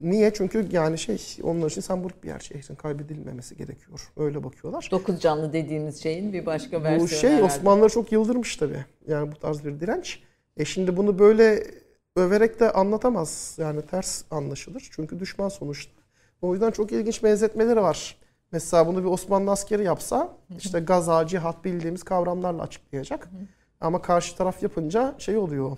Niye? Çünkü yani şey onlar için sembolik bir yer şehrin kaybedilmemesi gerekiyor. Öyle bakıyorlar. Dokuz canlı dediğimiz şeyin bir başka versiyonu Bu şey herhalde. Osmanlıları çok yıldırmış tabii. Yani bu tarz bir direnç. E şimdi bunu böyle överek de anlatamaz. Yani ters anlaşılır. Çünkü düşman sonuçta. O yüzden çok ilginç benzetmeleri var. Mesela bunu bir Osmanlı askeri yapsa işte gaza, cihat bildiğimiz kavramlarla açıklayacak. Ama karşı taraf yapınca şey oluyor.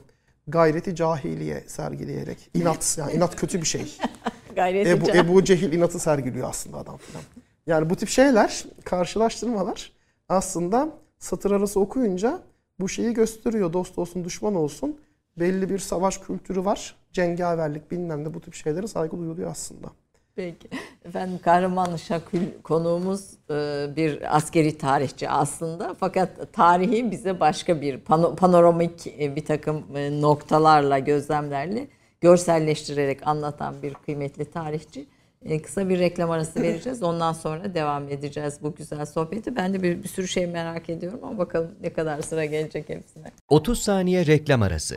Gayreti cahiliye sergileyerek. İnat yani inat kötü bir şey. Gayret Ebu. Ebu Cehil inatı sergiliyor aslında adam filan. Yani bu tip şeyler, karşılaştırmalar aslında satır arası okuyunca bu şeyi gösteriyor. Dost olsun, düşman olsun. Belli bir savaş kültürü var. Cengaverlik bilmem ne bu tip şeylere saygı duyuluyor aslında. Peki. Efendim Kahraman Şakül konuğumuz e, bir askeri tarihçi aslında. Fakat tarihi bize başka bir pano- panoramik e, bir takım e, noktalarla, gözlemlerle görselleştirerek anlatan bir kıymetli tarihçi. Kısa bir reklam arası vereceğiz. Ondan sonra devam edeceğiz bu güzel sohbeti. Ben de bir, bir sürü şey merak ediyorum ama bakalım ne kadar sıra gelecek hepsine. 30 saniye reklam arası.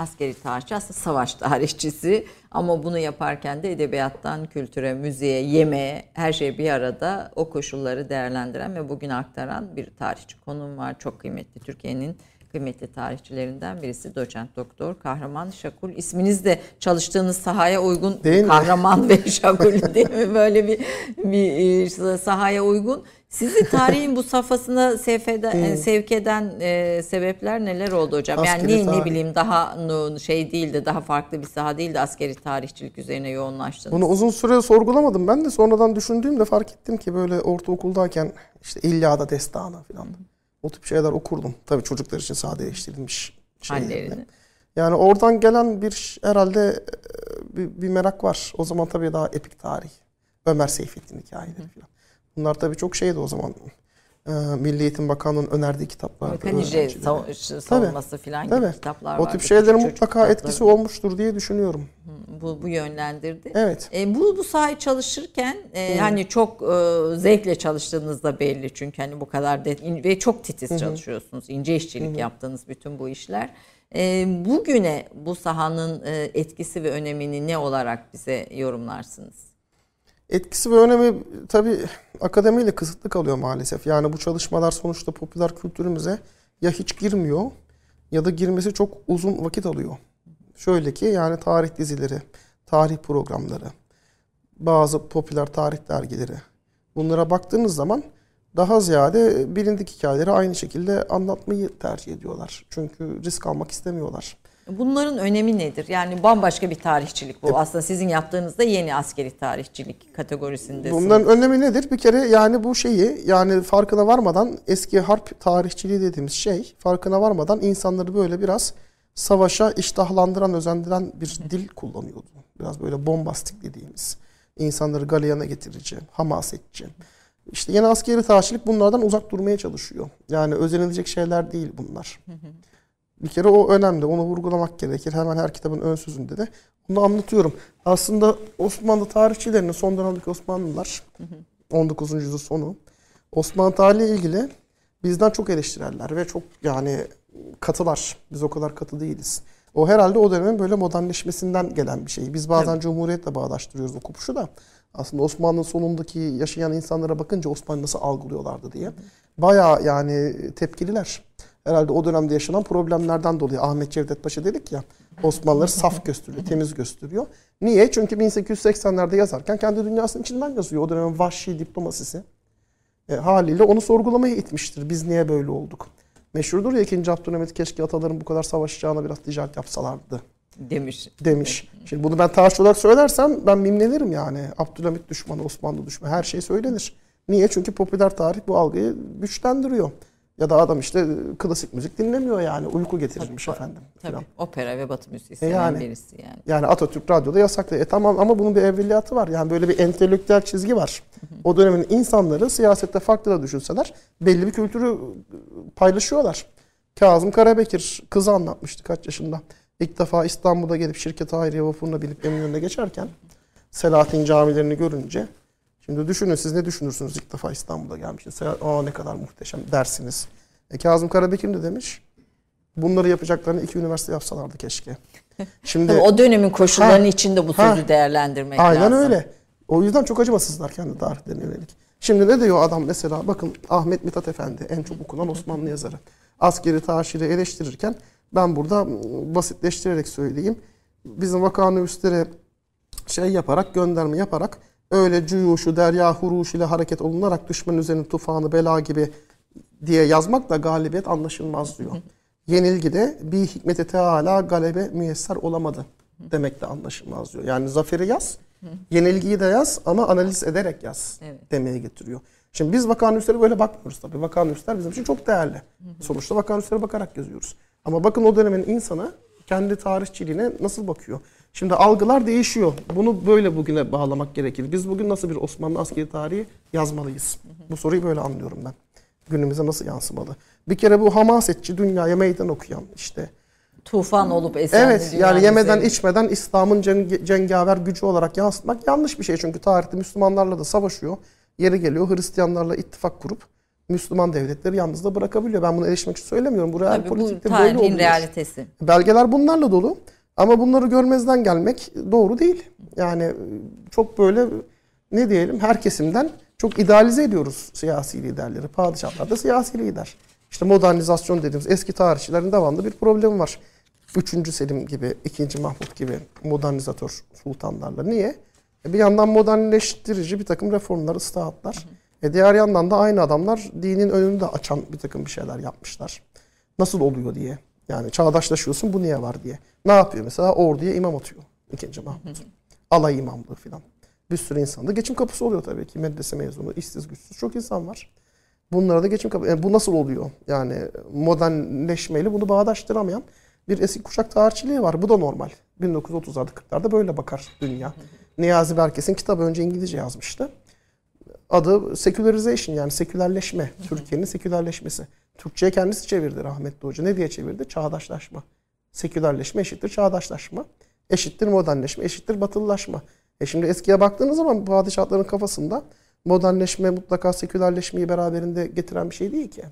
askeri tarihçi aslında savaş tarihçisi ama bunu yaparken de edebiyattan kültüre, müziğe, yemeğe her şey bir arada o koşulları değerlendiren ve bugün aktaran bir tarihçi konum var. Çok kıymetli Türkiye'nin kıymetli tarihçilerinden birisi doçent doktor Kahraman Şakul. İsminiz de çalıştığınız sahaya uygun Değil mi? Kahraman ve Şakul değil mi? Böyle bir, bir e, sahaya uygun. Sizi tarihin bu safhasına sevk eden, sevk eden e, sebepler neler oldu hocam? yani Askeri niye ne tarih. bileyim daha şey değildi, daha farklı bir saha değildi askeri tarihçilik üzerine yoğunlaştınız. Bunu uzun süre sorgulamadım. Ben de sonradan düşündüğümde fark ettim ki böyle ortaokuldayken işte İlyada Destanı falan. O tip şeyler okurdum. Tabii çocuklar için sadeleştirilmiş şeylerle. Yani oradan gelen bir herhalde e, bir, bir merak var. O zaman tabii daha epik tarih. Ömer Seyfettin hikayeleri falan. Bunlar tabii çok şeydi o zaman. Ee, Milli Eğitim Bakanlığı'nın önerdiği kitaplar. Mekanize sav- savunması falan gibi Tabii. kitaplar O vardı. tip şeylerin mutlaka etkisi kitapları. olmuştur diye düşünüyorum. bu, bu yönlendirdi. Evet. E, bu bu sahayı çalışırken e, hani çok e, zevkle çalıştığınız da belli çünkü hani bu kadar de, in- ve çok titiz çalışıyorsunuz. ince işçilik yaptığınız bütün bu işler. E, bugüne bu sahanın e, etkisi ve önemini ne olarak bize yorumlarsınız? Etkisi ve önemi tabii akademiyle kısıtlı kalıyor maalesef. Yani bu çalışmalar sonuçta popüler kültürümüze ya hiç girmiyor ya da girmesi çok uzun vakit alıyor. Şöyle ki yani tarih dizileri, tarih programları, bazı popüler tarih dergileri. Bunlara baktığınız zaman daha ziyade bilindik hikayeleri aynı şekilde anlatmayı tercih ediyorlar. Çünkü risk almak istemiyorlar. Bunların önemi nedir? Yani bambaşka bir tarihçilik bu. Aslında sizin yaptığınızda yeni askeri tarihçilik kategorisindesiniz. Bunların önemi nedir? Bir kere yani bu şeyi yani farkına varmadan eski harp tarihçiliği dediğimiz şey farkına varmadan insanları böyle biraz savaşa iştahlandıran, özendiren bir dil kullanıyordu. Biraz böyle bombastik dediğimiz. insanları galeyana getirici, hamasetçi. İşte yeni askeri tarihçilik bunlardan uzak durmaya çalışıyor. Yani özenilecek şeyler değil bunlar. Bir kere o önemli. Onu vurgulamak gerekir. Hemen her kitabın ön sözünde de bunu anlatıyorum. Aslında Osmanlı tarihçilerinin son dönemdeki Osmanlılar 19. yüzyıl sonu Osmanlı tarihiyle ilgili bizden çok eleştirerler ve çok yani katılar. Biz o kadar katı değiliz. O herhalde o dönemin böyle modernleşmesinden gelen bir şey. Biz bazen Cumhuriyet'le bağdaştırıyoruz o kopuşu da. Aslında Osmanlı'nın sonundaki yaşayan insanlara bakınca Osmanlı nasıl algılıyorlardı diye. Bayağı yani tepkililer. Herhalde o dönemde yaşanan problemlerden dolayı Ahmet Cevdet Paşa dedik ya Osmanlıları saf gösteriyor, temiz gösteriyor. Niye? Çünkü 1880'lerde yazarken kendi dünyasının içinden yazıyor. O dönemin vahşi diplomasisi. E, haliyle onu sorgulamaya itmiştir. Biz niye böyle olduk? Meşhurdur ya 2. Abdülhamit keşke ataların bu kadar savaşacağına biraz ticaret yapsalardı demiş. demiş. Şimdi bunu ben tarihçi olarak söylersem ben mimlenirim yani. Abdülhamit düşmanı, Osmanlı düşmanı her şey söylenir. Niye? Çünkü popüler tarih bu algıyı güçlendiriyor. Ya da adam işte klasik müzik dinlemiyor yani. Uyku getirirmiş Tabii, efendim. Tabii. Opera ve Batı müziği E yani. birisi yani. Yani Atatürk radyoda yasaktı. E tamam ama bunun bir evveliyatı var. Yani böyle bir entelektüel çizgi var. O dönemin insanları siyasette farklı da düşünseler belli bir kültürü paylaşıyorlar. Kazım Karabekir kızı anlatmıştı kaç yaşında. İlk defa İstanbul'da gelip şirket Hayriye vapuruna binip Eminönü'ne geçerken Selahattin camilerini görünce Şimdi düşünün siz ne düşünürsünüz ilk defa İstanbul'a gelmişsiniz. Aa ne kadar muhteşem dersiniz. E, Kazım Karabekir de demiş? Bunları yapacaklarını iki üniversite yapsalardı keşke. Şimdi o dönemin koşullarının Ha, içinde bu ha. sözü değerlendirmek Aynen lazım. öyle. O yüzden çok acımasızlar kendi tarihlerine yönelik. Şimdi ne diyor adam mesela bakın Ahmet Mithat Efendi en çok okunan Osmanlı yazarı. Askeri taşiri eleştirirken ben burada basitleştirerek söyleyeyim. Bizim vakanüvislere şey yaparak gönderme yaparak öyle cüyuşu derya huruş ile hareket olunarak düşman üzerine tufanı bela gibi diye yazmakla galibiyet anlaşılmaz diyor. Yenilgide bir hikmete teala galebe müyesser olamadı demekle anlaşılmaz diyor. Yani zaferi yaz, yenilgiyi de yaz ama analiz ederek yaz Evet. demeye getiriyor. Şimdi biz vakanüslere böyle bakmıyoruz tabii. Vakanüsler bizim için çok değerli. Sonuçta vakanüslere bakarak yazıyoruz. Ama bakın o dönemin insanı kendi tarihçiliğine nasıl bakıyor? Şimdi algılar değişiyor. Bunu böyle bugüne bağlamak gerekir. Biz bugün nasıl bir Osmanlı askeri tarihi yazmalıyız? Bu soruyu böyle anlıyorum ben. Günümüze nasıl yansımalı? Bir kere bu hamasetçi dünyaya meydan okuyan işte. Tufan olup esen Evet yani yemeden üzerinde. içmeden İslam'ın cenge- cengaver gücü olarak yansıtmak yanlış bir şey. Çünkü tarihte Müslümanlarla da savaşıyor. Yeri geliyor Hristiyanlarla ittifak kurup Müslüman devletleri yalnız da bırakabiliyor. Ben bunu eleştirmek için söylemiyorum. Bu real Tabii bu politikte böyle tarihin oluyor. realitesi. Belgeler bunlarla dolu. Ama bunları görmezden gelmek doğru değil. Yani çok böyle ne diyelim her kesimden çok idealize ediyoruz siyasi liderleri. Padişahlar da siyasi lider. İşte modernizasyon dediğimiz eski tarihçilerin devamlı bir problemi var. Üçüncü Selim gibi, ikinci Mahmut gibi modernizatör sultanlarla. Niye? E bir yandan modernleştirici bir takım reformlar, ıslahatlar. E diğer yandan da aynı adamlar dinin önünü de açan bir takım bir şeyler yapmışlar. Nasıl oluyor diye. Yani çağdaşlaşıyorsun bu niye var diye. Ne yapıyor mesela? Orduya imam atıyor. ikinci Mahmut. Alay imamlığı filan. Bir sürü insan da geçim kapısı oluyor tabii ki. Medrese mezunu, işsiz güçsüz çok insan var. Bunlara da geçim kapısı. Yani bu nasıl oluyor? Yani modernleşmeyle bunu bağdaştıramayan bir eski kuşak tarihçiliği var. Bu da normal. 1930'larda 40'larda böyle bakar dünya. Niyazi Berkes'in kitabı önce İngilizce yazmıştı. Adı secularization yani sekülerleşme. Türkiye'nin sekülerleşmesi. Türkçe'ye kendisi çevirdi rahmetli hoca. Ne diye çevirdi? Çağdaşlaşma. Sekülerleşme eşittir çağdaşlaşma. Eşittir modernleşme, eşittir batılılaşma. E şimdi eskiye baktığınız zaman padişahların kafasında modernleşme mutlaka sekülerleşmeyi beraberinde getiren bir şey değil ki.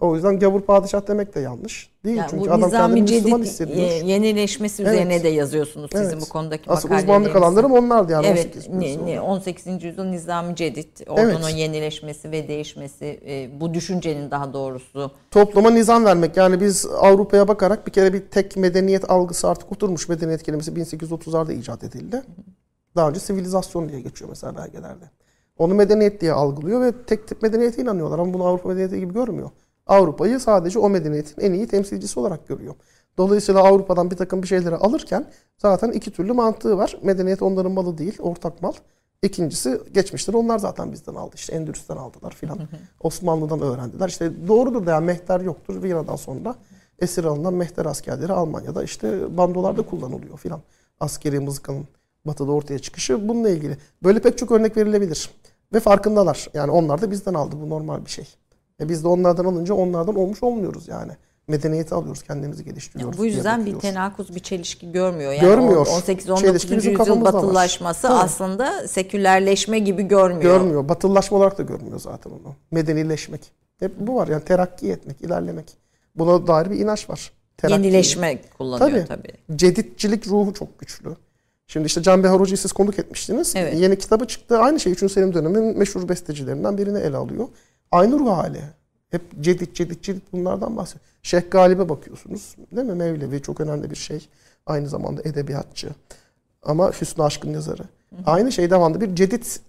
O yüzden gavur padişah demek de yanlış. Değil Yani çünkü adam kendini Müslüman cedid hissediyor. e, yenileşmesi Evet. üzerine de yazıyorsunuz sizin Evet. bu konudaki Asıl makalelerinizde. uzmanlık alanlarım onlardı yani Evet, 18 ne, yüzyılda. ne, 18. yüzyıl Nizami Cedid, ordunun Evet. yenileşmesi ve değişmesi, e, bu düşüncenin daha doğrusu topluma nizam vermek. Yani biz Avrupa'ya bakarak bir kere bir tek medeniyet algısı artık oturmuş. Medeniyet kelimesi 1830'larda icat edildi. Daha önce sivilizasyon diye geçiyor mesela belgelerde. Onu medeniyet diye algılıyor ve tek tip medeniyete inanıyorlar ama bunu Avrupa medeniyeti gibi görmüyor. Avrupa'yı sadece o medeniyetin en iyi temsilcisi olarak görüyor. Dolayısıyla Avrupa'dan bir takım bir şeyleri alırken zaten iki türlü mantığı var. Medeniyet onların malı değil, ortak mal. İkincisi geçmişleri onlar zaten bizden aldı. İşte Endülüs'ten aldılar filan. Osmanlı'dan öğrendiler. İşte doğrudur da yani mehter yoktur. Viyana'dan sonra esir alınan mehter askerleri Almanya'da işte bandolarda kullanılıyor filan. Askeri mızıkanın batıda ortaya çıkışı bununla ilgili. Böyle pek çok örnek verilebilir. Ve farkındalar. Yani onlar da bizden aldı. Bu normal bir şey. E biz de onlardan alınca onlardan olmuş olmuyoruz yani. Medeniyeti alıyoruz, kendimizi geliştiriyoruz. bu diye yüzden bir tenakuz, bir çelişki görmüyor. Yani Görmüyor. 18-19. Çelişki bizim yüzyıl var. batılılaşması Tabii. aslında sekülerleşme gibi görmüyor. Görmüyor. Batılılaşma olarak da görmüyor zaten onu. Medenileşmek. Hep bu var yani terakki etmek, ilerlemek. Buna dair bir inanç var. Terakki. Yenileşme kullanıyor Tabii. tabii. Ceditçilik ruhu çok güçlü. Şimdi işte Can Behar Hoca'yı siz konuk etmiştiniz. Evet. Yeni kitabı çıktı. Aynı şey 3. Selim döneminin meşhur bestecilerinden birini ele alıyor. Aynı ruh hali. Hep cedit, cedit, cedit bunlardan bahsediyor. Şeyh Galip'e bakıyorsunuz. Değil mi? Mevlevi çok önemli bir şey. Aynı zamanda edebiyatçı. Ama Hüsnü Aşk'ın yazarı. Aynı şey devamlı bir cedit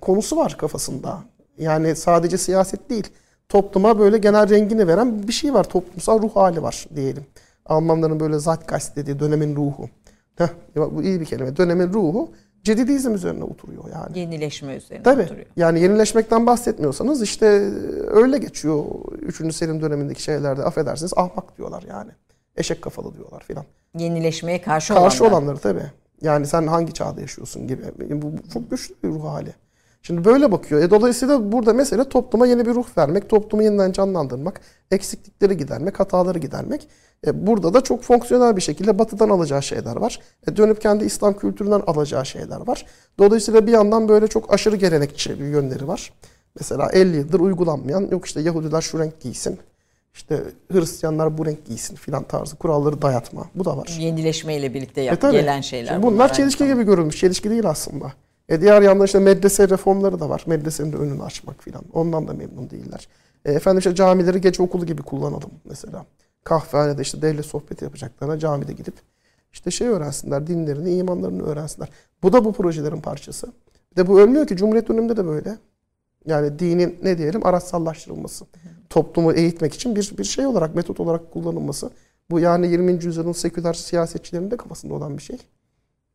konusu var kafasında. Yani sadece siyaset değil. Topluma böyle genel rengini veren bir şey var. Toplumsal ruh hali var diyelim. Almanların böyle Zeitgeist dediği dönemin ruhu. Heh, bu iyi bir kelime. Dönemin ruhu cedidizm üzerine oturuyor yani. Yenileşme üzerine Tabii. oturuyor. Yani yenileşmekten bahsetmiyorsanız işte öyle geçiyor. Üçüncü Selim dönemindeki şeylerde affedersiniz ahmak diyorlar yani. Eşek kafalı diyorlar filan. Yenileşmeye karşı, Karşı olanlar. olanları tabii. Yani sen hangi çağda yaşıyorsun gibi. Bu bu çok güçlü bir ruh hali. Şimdi böyle bakıyor. E dolayısıyla burada mesele topluma yeni bir ruh vermek, toplumu yeniden canlandırmak, eksiklikleri gidermek, hataları gidermek. E burada da çok fonksiyonel bir şekilde batıdan alacağı şeyler var. E dönüp kendi İslam kültüründen alacağı şeyler var. Dolayısıyla bir yandan böyle çok aşırı gelenekçi bir yönleri var. Mesela 50 yıldır uygulanmayan yok işte Yahudiler şu renk giysin. işte Hristiyanlar bu renk giysin filan tarzı kuralları dayatma. Bu da var. Yenileşmeyle birlikte yap- E gelen şeyler. Şimdi bunlar aynı çelişki gibi görülmüş. Çelişki değil aslında. E diğer yandan işte medrese reformları da var. Medresenin de önünü açmak filan. Ondan da memnun değiller. E efendim işte camileri gece okulu gibi kullanalım mesela. Kahvehanede işte devlet sohbeti yapacaklarına camide gidip işte şey öğrensinler, dinlerini, imanlarını öğrensinler. Bu da bu projelerin parçası. De bu ölmüyor ki. Cumhuriyet döneminde de böyle. Yani dinin ne diyelim araçsallaştırılması. Toplumu eğitmek için bir, bir şey olarak, metot olarak kullanılması. Bu yani 20. yüzyılın seküler siyasetçilerinin de kafasında olan bir şey.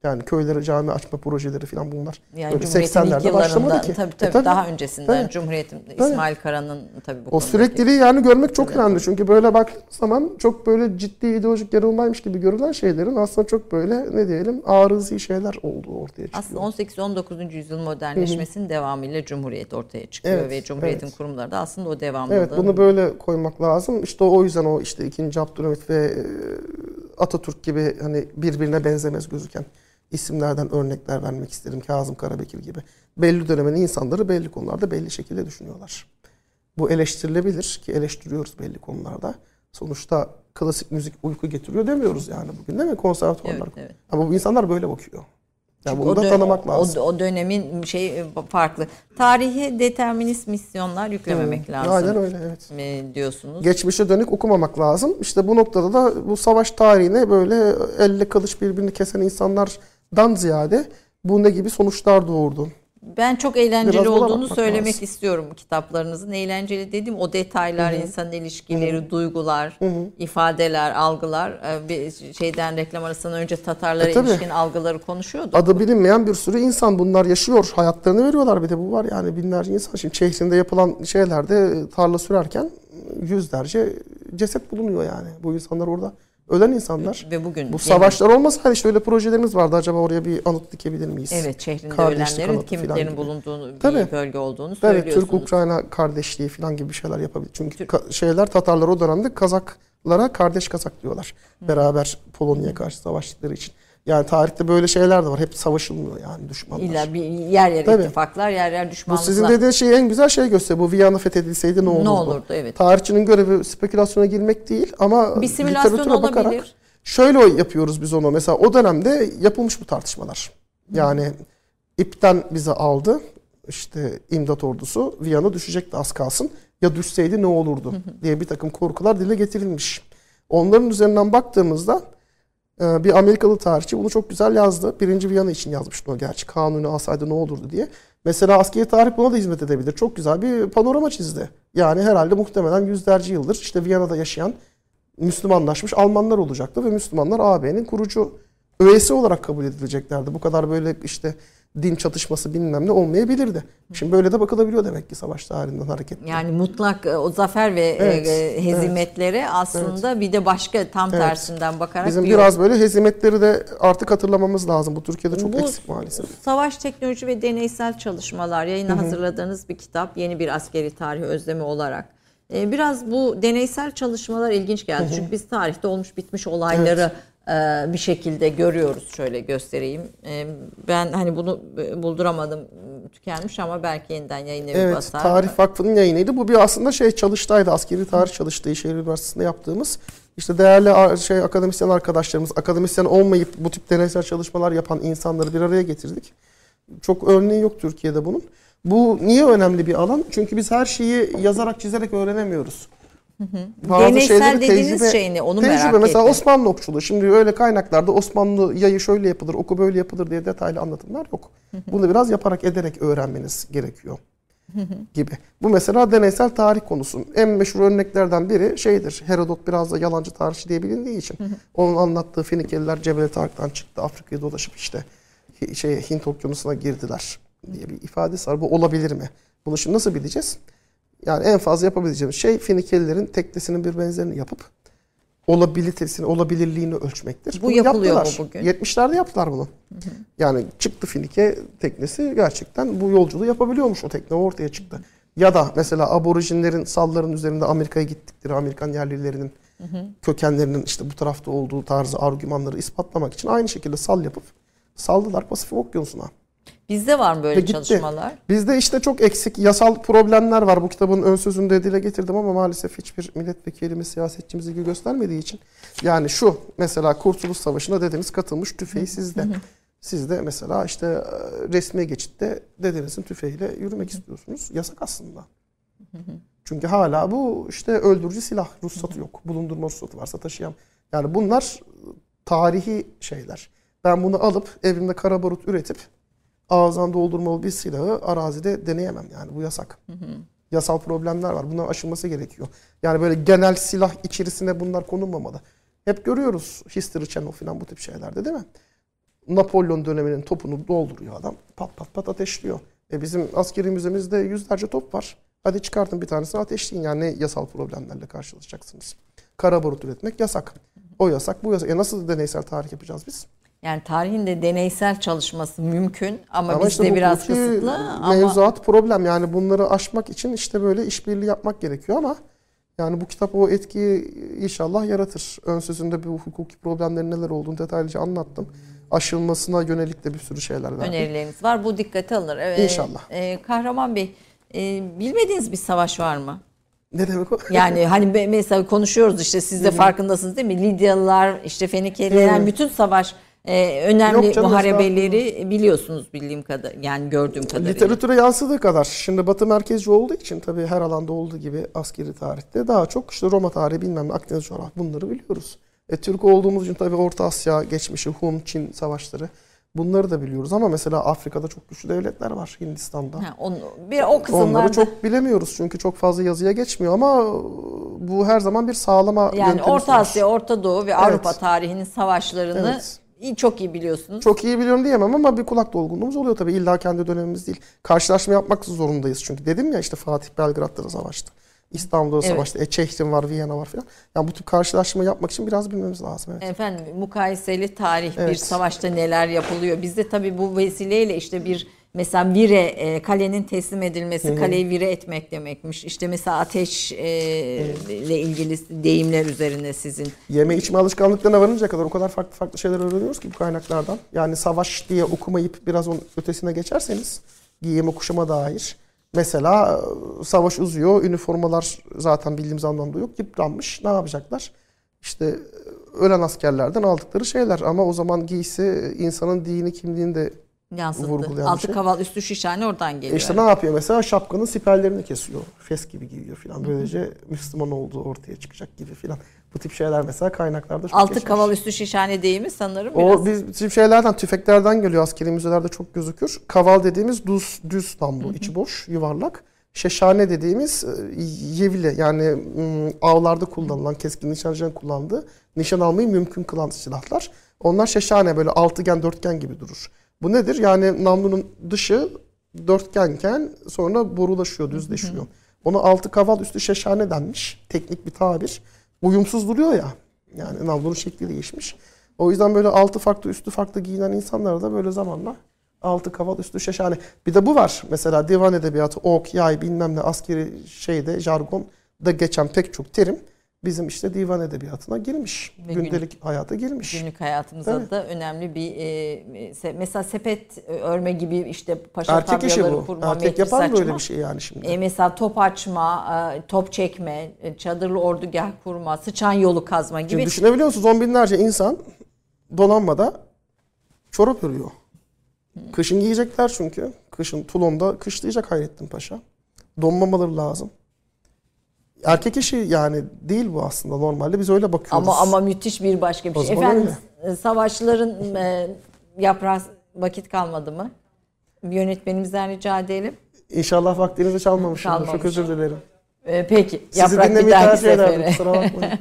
Yani köylere cami açma projeleri falan bunlar. Yani Böyle Cumhuriyet'in 80'lerde ilk yıllarında başlamadı ki. tabii, E tabii, tabii. daha öncesinden Tabii. Cumhuriyet'in. İsmail Kara'nın tabii bu O sürekliliği yani görmek çok önemli. Çünkü böyle baktığın zaman çok böyle ciddi ideolojik yarılmaymış gibi görülen şeylerin aslında çok böyle ne diyelim arızi şeyler olduğu ortaya çıkıyor. Aslında 18-19. yüzyıl modernleşmesinin devamıyla Cumhuriyet ortaya çıkıyor Evet, ve Cumhuriyet'in evet. kurumları da aslında o devamlılığı. Evet bunu böyle koymak lazım. İşte o yüzden o işte 2. Abdülhamit ve e, Atatürk gibi hani birbirine benzemez gözüken isimlerden örnekler vermek isterim. Kazım Karabekir gibi. Belli dönemin insanları belli konularda belli şekilde düşünüyorlar. Bu eleştirilebilir ki eleştiriyoruz belli konularda. Sonuçta klasik müzik uyku getiriyor demiyoruz yani bugün değil mi konservatuvarlar? Evet, evet. Ama bu insanlar böyle bakıyor. Yani Çünkü bunu da tanımak lazım. O, o dönemin şey farklı. Tarihe determinist misyonlar yüklememek lazım. Aynen öyle evet. e, diyorsunuz. geçmişe dönük okumamak lazım. İşte bu noktada da bu savaş tarihine böyle elle kılıç birbirini kesen insanlardan ziyade bu ne gibi sonuçlar doğurdu. Ben çok eğlenceli Biraz olduğunu söylemek lazım. istiyorum kitaplarınızın. Eğlenceli dedim o detaylar, insan ilişkileri, duygular, ifadeler, algılar. e, Bir şeyden reklam arasından önce Tatarlara E, tabii. ilişkin algıları konuşuyorduk. Adı bilinmeyen bir sürü insan bunlar yaşıyor. Hayatlarını veriyorlar bir de bu var yani binlerce insan. Şimdi Çeşme'de yapılan şeylerde tarla sürerken yüzlerce ceset bulunuyor yani. Bu insanlar orada ölen insanlar. Ve bugün Bu savaşlar olmasaydı işte öyle projelerimiz vardı. Acaba oraya bir anıt dikebilir miyiz? Evet şehrinde ölenlerin gibi. bulunduğunu Tabii. bir bölge olduğunu Evet, söylüyorsunuz. Türk-Ukrayna kardeşliği falan gibi bir şeyler yapabilir. Çünkü Türk- ka- şeyler Tatarlar o dönemde Kazaklara kardeş Kazak diyorlar. Beraber Polonya'ya karşı savaştıkları için. Yani tarihte böyle şeyler de var. Hep savaşılmıyor yani düşmanlar. İlla bir yer yer Tabii. ittifaklar, yer yer Bu düşmanlıklar. sizin dediğiniz şey en güzel şey gösteriyor. Bu Viyana fethedilseydi ne olurdu? ne olurdu evet. Tarihçinin görevi spekülasyona girmek değil ama Bir simülasyon bakarak olabilir. şöyle yapıyoruz biz onu. Mesela o dönemde yapılmış bu tartışmalar. Yani ipten bizi aldı. İşte imdat ordusu Viyana düşecekti az kalsın. Ya düşseydi ne olurdu diye bir takım korkular dile getirilmiş. Onların üzerinden baktığımızda bir Amerikalı tarihçi bunu çok güzel yazdı. Birinci Viyana için yazmıştı o gerçi. Kanuni alsaydı ne olurdu diye. Mesela askeri tarih buna da hizmet edebilir. Çok güzel bir panorama çizdi. Yani herhalde muhtemelen yüzlerce yıldır işte Viyana'da yaşayan Müslümanlaşmış Almanlar olacaktı ve Müslümanlar AB'nin kurucu üyesi olarak kabul edileceklerdi. Bu kadar böyle işte din çatışması bilmem ne olmayabilirdi. Şimdi böyle de bakılabiliyor demek ki savaş tarihinden hareketle. Yani mutlak e, o zafer ve Evet, e, hezimetlere aslında bir de başka tam Evet. tersinden bakarak Bizim bir biraz böyle hezimetleri de artık hatırlamamız lazım. Bu Türkiye'de çok Bu eksik maalesef. Savaş teknoloji ve deneysel çalışmalar yayına hazırladığınız bir kitap yeni bir askeri tarih özlemi olarak. Ee, biraz bu deneysel çalışmalar ilginç geldi. Çünkü biz tarihte olmuş bitmiş olayları e, bir şekilde görüyoruz. Şöyle göstereyim. E, ben hani bunu e, bulduramadım tükenmiş ama belki yeniden yayın evi Evet, basar. Tarih Vakfı'nın yayınıydı. Bu bir aslında şey çalıştaydı, askeri tarih çalıştığı Şehir Üniversitesi'nde yaptığımız. İşte değerli şey akademisyen arkadaşlarımız, akademisyen olmayıp bu tip deneysel çalışmalar yapan insanları bir araya getirdik. Çok örneği yok Türkiye'de bunun. Bu niye önemli bir alan? Çünkü biz her şeyi yazarak, çizerek öğrenemiyoruz. Bazı Deneysel şeyleri dediğiniz şey ne? Onu tecrübe. merak Mesela ettim. Osmanlı okçuluğu. Şimdi öyle kaynaklarda Osmanlı yayı şöyle yapılır, oku böyle yapılır diye detaylı anlatımlar yok. Bunu biraz yaparak ederek öğrenmeniz gerekiyor. gibi. Bu mesela deneysel tarih konusu. En meşhur örneklerden biri şeydir. Herodot biraz da yalancı tarihçi diye bilindiği için. Onun anlattığı Fenikeliler Cebel Tarık'tan çıktı. Afrika'yı dolaşıp işte şey Hint okyanusuna girdiler diye bir ifadesi var. Bu olabilir mi? Bunu şimdi nasıl bileceğiz? Yani en fazla yapabileceğimiz şey Fenikelilerin teknesinin bir benzerini yapıp olabilitesini, olabilirliğini ölçmektir. Bu Bunu yapılıyor mu yaptılar. bugün? 70'lerde yaptılar bunu. Yani çıktı Finike teknesi gerçekten bu yolculuğu yapabiliyormuş o tekne ortaya çıktı. Ya da mesela aborjinlerin salların üzerinde Amerika'ya gittikleri Amerikan yerlilerinin kökenlerinin işte bu tarafta olduğu tarzı argümanları ispatlamak için aynı şekilde sal yapıp saldılar Pasifik Okyanusu'na. Bizde var mı böyle gitti. çalışmalar? Bizde işte çok eksik yasal problemler var. Bu kitabın ön sözünde dile getirdim ama maalesef hiçbir milletvekilimiz, siyasetçimiz ilgi göstermediği için. Yani şu mesela Kurtuluş Savaşı'na dedeniz katılmış tüfeği sizde. Siz de mesela işte e, resmi geçitte dedenizin tüfeğiyle yürümek istiyorsunuz. Yasak aslında. Çünkü hala bu işte öldürücü silah ruhsatı yok. Bulundurma ruhsatı varsa taşıyan. Yani bunlar tarihi şeyler. Ben bunu alıp evimde kara barut üretip ağızdan doldurmalı bir silahı arazide deneyemem yani bu yasak. Yasal problemler var. Bunların aşılması gerekiyor. Yani böyle genel silah içerisine bunlar konulmamalı. Hep görüyoruz History Channel falan bu tip şeylerde değil mi? Napolyon döneminin topunu dolduruyor adam. Pat pat pat ateşliyor. E bizim askeri müzemizde yüzlerce top var. Hadi çıkartın bir tanesini ateşleyin. Yani ne yasal problemlerle karşılaşacaksınız. Kara barut üretmek yasak. O yasak, bu yasak. E nasıl deneysel tarih yapacağız biz? Yani tarihin de deneysel çalışması mümkün ama, Ama bizde işte biraz kısıtlı ama Mevzuat problem yani bunları aşmak için işte böyle işbirliği yapmak gerekiyor ama yani bu kitap o etkiyi inşallah yaratır. Ön sözünde bu hukuki problemlerin neler olduğunu detaylıca anlattım. Aşılmasına yönelik de bir sürü şeyler verdim. önerileriniz var. Bu dikkate alınır. Evet. İnşallah. Ee, Kahraman Bey, e, bilmediğiniz bir savaş var mı? Ne demek o? Yani hani mesela konuşuyoruz işte siz de farkındasınız değil mi? Lidyalılar, işte Fenikeliler, bütün savaş e, önemli Yok canım, muharebeleri biliyorsunuz bildiğim kadar yani gördüğüm kadarıyla. Literatüre yansıdığı kadar. Şimdi Batı merkezci olduğu için tabii her alanda olduğu gibi askeri tarihte daha çok işte Roma tarihi bilmem ne Akdeniz coğrafya bunları biliyoruz. E, Türk olduğumuz için tabii Orta Asya geçmişi, Hun, Çin savaşları bunları da biliyoruz ama mesela Afrika'da çok güçlü devletler var Hindistan'da. Ha, onu, bir o kısımlarda Onları çok bilemiyoruz çünkü çok fazla yazıya geçmiyor ama bu her zaman bir sağlama yani Orta. Asya, Orta Doğu ve Evet. Avrupa tarihinin savaşlarını Evet. İyi- çok iyi biliyorsunuz. Çok iyi biliyorum diyemem ama bir kulak dolgunluğumuz oluyor tabii. İlla kendi dönemimiz değil. Karşılaşma yapmak zorundayız çünkü. Dedim ya işte Fatih Belgrad'da da savaştı. İstanbul'da da Evet. savaştı. E, Çehrin var, Viyana var falan. Yani bu tip karşılaşma yapmak için biraz bilmemiz lazım. Evet. Efendim mukayeseli tarih bir Evet. savaşta neler yapılıyor. Bizde tabii bu vesileyle işte bir mesela vire e, kalenin teslim edilmesi kaleyi vire etmek demekmiş. İşte mesela ateş e, ile ilgili deyimler üzerine sizin. Yeme içme alışkanlıklarına varıncaya kadar o kadar farklı farklı şeyler öğreniyoruz ki bu kaynaklardan. Yani savaş diye okumayıp biraz onun ötesine geçerseniz giyime kuşama dair. Mesela e, savaş uzuyor, üniformalar zaten bildiğimiz anlamda yok, yıpranmış. Ne yapacaklar? İşte e, ölen askerlerden aldıkları şeyler ama o zaman giysi insanın dini kimliğini de Yansıttı. Altı şey. kaval üstü şişhane oradan E geliyor. İşte ne yapıyor mesela? Şapkanın siperlerini kesiyor. Fes gibi giyiyor falan. Böylece Müslüman olduğu ortaya çıkacak gibi falan. Bu tip şeyler mesela kaynaklarda çok Altı geçmiş. kaval üstü şişhane deyimi sanırım biraz. O biz tip şeylerden, tüfeklerden geliyor askeri müzelerde çok gözükür. Kaval dediğimiz düz, düz namlu, içi boş, yuvarlak. Şeşhane dediğimiz e, yevle yani avlarda kullanılan, keskin nişancının kullandığı, nişan almayı mümkün kılan silahlar. Onlar şeşhane böyle altıgen, dörtgen gibi durur. Bu nedir? Yani namlunun dışı dörtgenken sonra borulaşıyor, düzleşiyor. Ona altı kaval üstü şeşhane denmiş. Teknik bir tabir. Uyumsuz duruyor ya. Yani namlunun şekli değişmiş. O yüzden böyle altı farklı üstü farklı giyinen insanlar da böyle zamanla altı kaval üstü şeşhane. Bir de bu var. Mesela divan edebiyatı, ok, yay bilmem ne askeri şeyde jargon da geçen pek çok terim bizim işte divan edebiyatına girmiş. Ve Gündelik hayata girmiş. Günlük hayatımızda Tabii. da önemli bir e, se- mesela sepet örme gibi işte paşa Erkek işi bu. kurma, Erkek yapar saçma. böyle bir şey yani şimdi. E, mesela top açma, e, top çekme, e, çadırlı ordugah kurma, sıçan yolu kazma gibi. Şimdi düşünebiliyor musunuz? On binlerce insan donanmada çorap örüyor. Kışın giyecekler çünkü. Kışın Tulon'da kışlayacak Hayrettin Paşa. Donmamaları lazım. Erkek işi yani değil bu aslında normalde. Biz öyle bakıyoruz. Ama ama müthiş bir başka bir O şey. Efendim e, savaşların e, yaprağı vakit kalmadı mı? Yönetmenimizden rica edelim. İnşallah vaktinizi çalmamışımdır. Çok özür dilerim. Ee, peki Sizi yaprak bir dahaki sefere.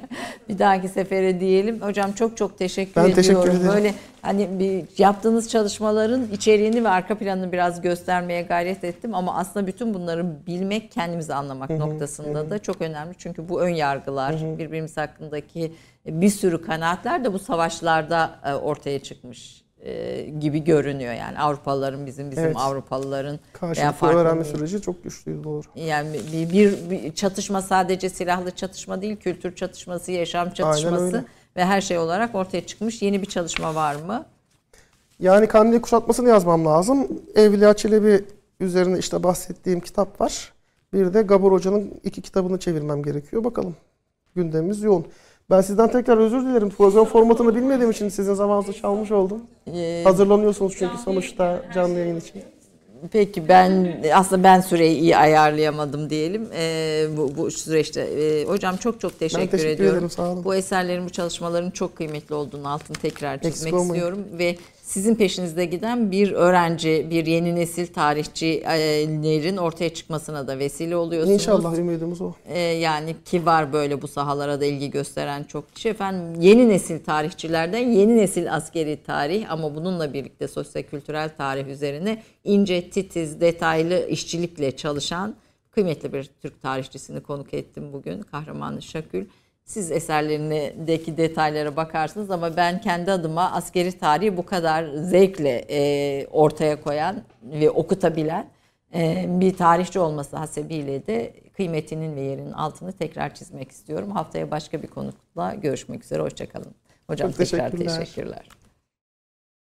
Bir dahaki sefere diyelim. Hocam çok çok teşekkür Ben ediyorum. teşekkür ederim. Böyle hani bir yaptığınız çalışmaların içeriğini ve arka planını biraz göstermeye gayret ettim ama aslında bütün bunları bilmek, kendimizi anlamak noktasında da çok önemli. Çünkü bu ön yargılar, birbirimiz hakkındaki bir sürü kanaatler de bu savaşlarda e, ortaya çıkmış e, gibi görünüyor yani Avrupalıların bizim bizim Evet. Avrupalıların Karşılıklı öğrenme süreci çok güçlüydü doğru. yani bir, bir, bir çatışma sadece silahlı çatışma değil, kültür çatışması, yaşam çatışması ve her şey olarak ortaya çıkmış. Yeni bir çalışma var mı? Yani Kandil kuşatmasını yazmam lazım. Evliya Çelebi üzerine işte bahsettiğim kitap var. Bir de Gabor Hoca'nın iki kitabını çevirmem gerekiyor. Bakalım. Gündemimiz yoğun. Ben sizden tekrar özür dilerim. Program formatını bilmediğim için sizin zamanınızı çalmış oldum. Ee, Hazırlanıyorsunuz çünkü sonuçta canlı yayın için. Peki ben aslında ben süreyi iyi ayarlayamadım diyelim Ee, bu, bu süreçte. Ee, hocam çok çok teşekkür, teşekkür ediyorum. ederim, sağ olun. Bu eserlerin, bu çalışmaların çok kıymetli olduğunu altını tekrar çizmek istiyorum ve sizin peşinizde giden bir öğrenci, bir yeni nesil tarihçilerin ortaya çıkmasına da vesile oluyorsunuz. İnşallah ümidimiz o. Ee, yani ki var böyle bu sahalara da ilgi gösteren çok kişi. Efendim yeni nesil tarihçilerden yeni nesil askeri tarih ama bununla birlikte sosyokültürel tarih üzerine ince, titiz, detaylı işçilikle çalışan kıymetli bir Türk tarihçisini konuk ettim bugün. Kahraman Şakül. Siz eserlerindeki detaylara bakarsınız ama ben kendi adıma askeri tarihi bu kadar zevkle e, ortaya koyan ve okutabilen ee, bir tarihçi olması hasebiyle de kıymetinin ve yerinin altını tekrar çizmek istiyorum. Haftaya başka bir konukla görüşmek üzere. Hoşçakalın. Hocam Çok tekrar teşekkürler. teşekkürler.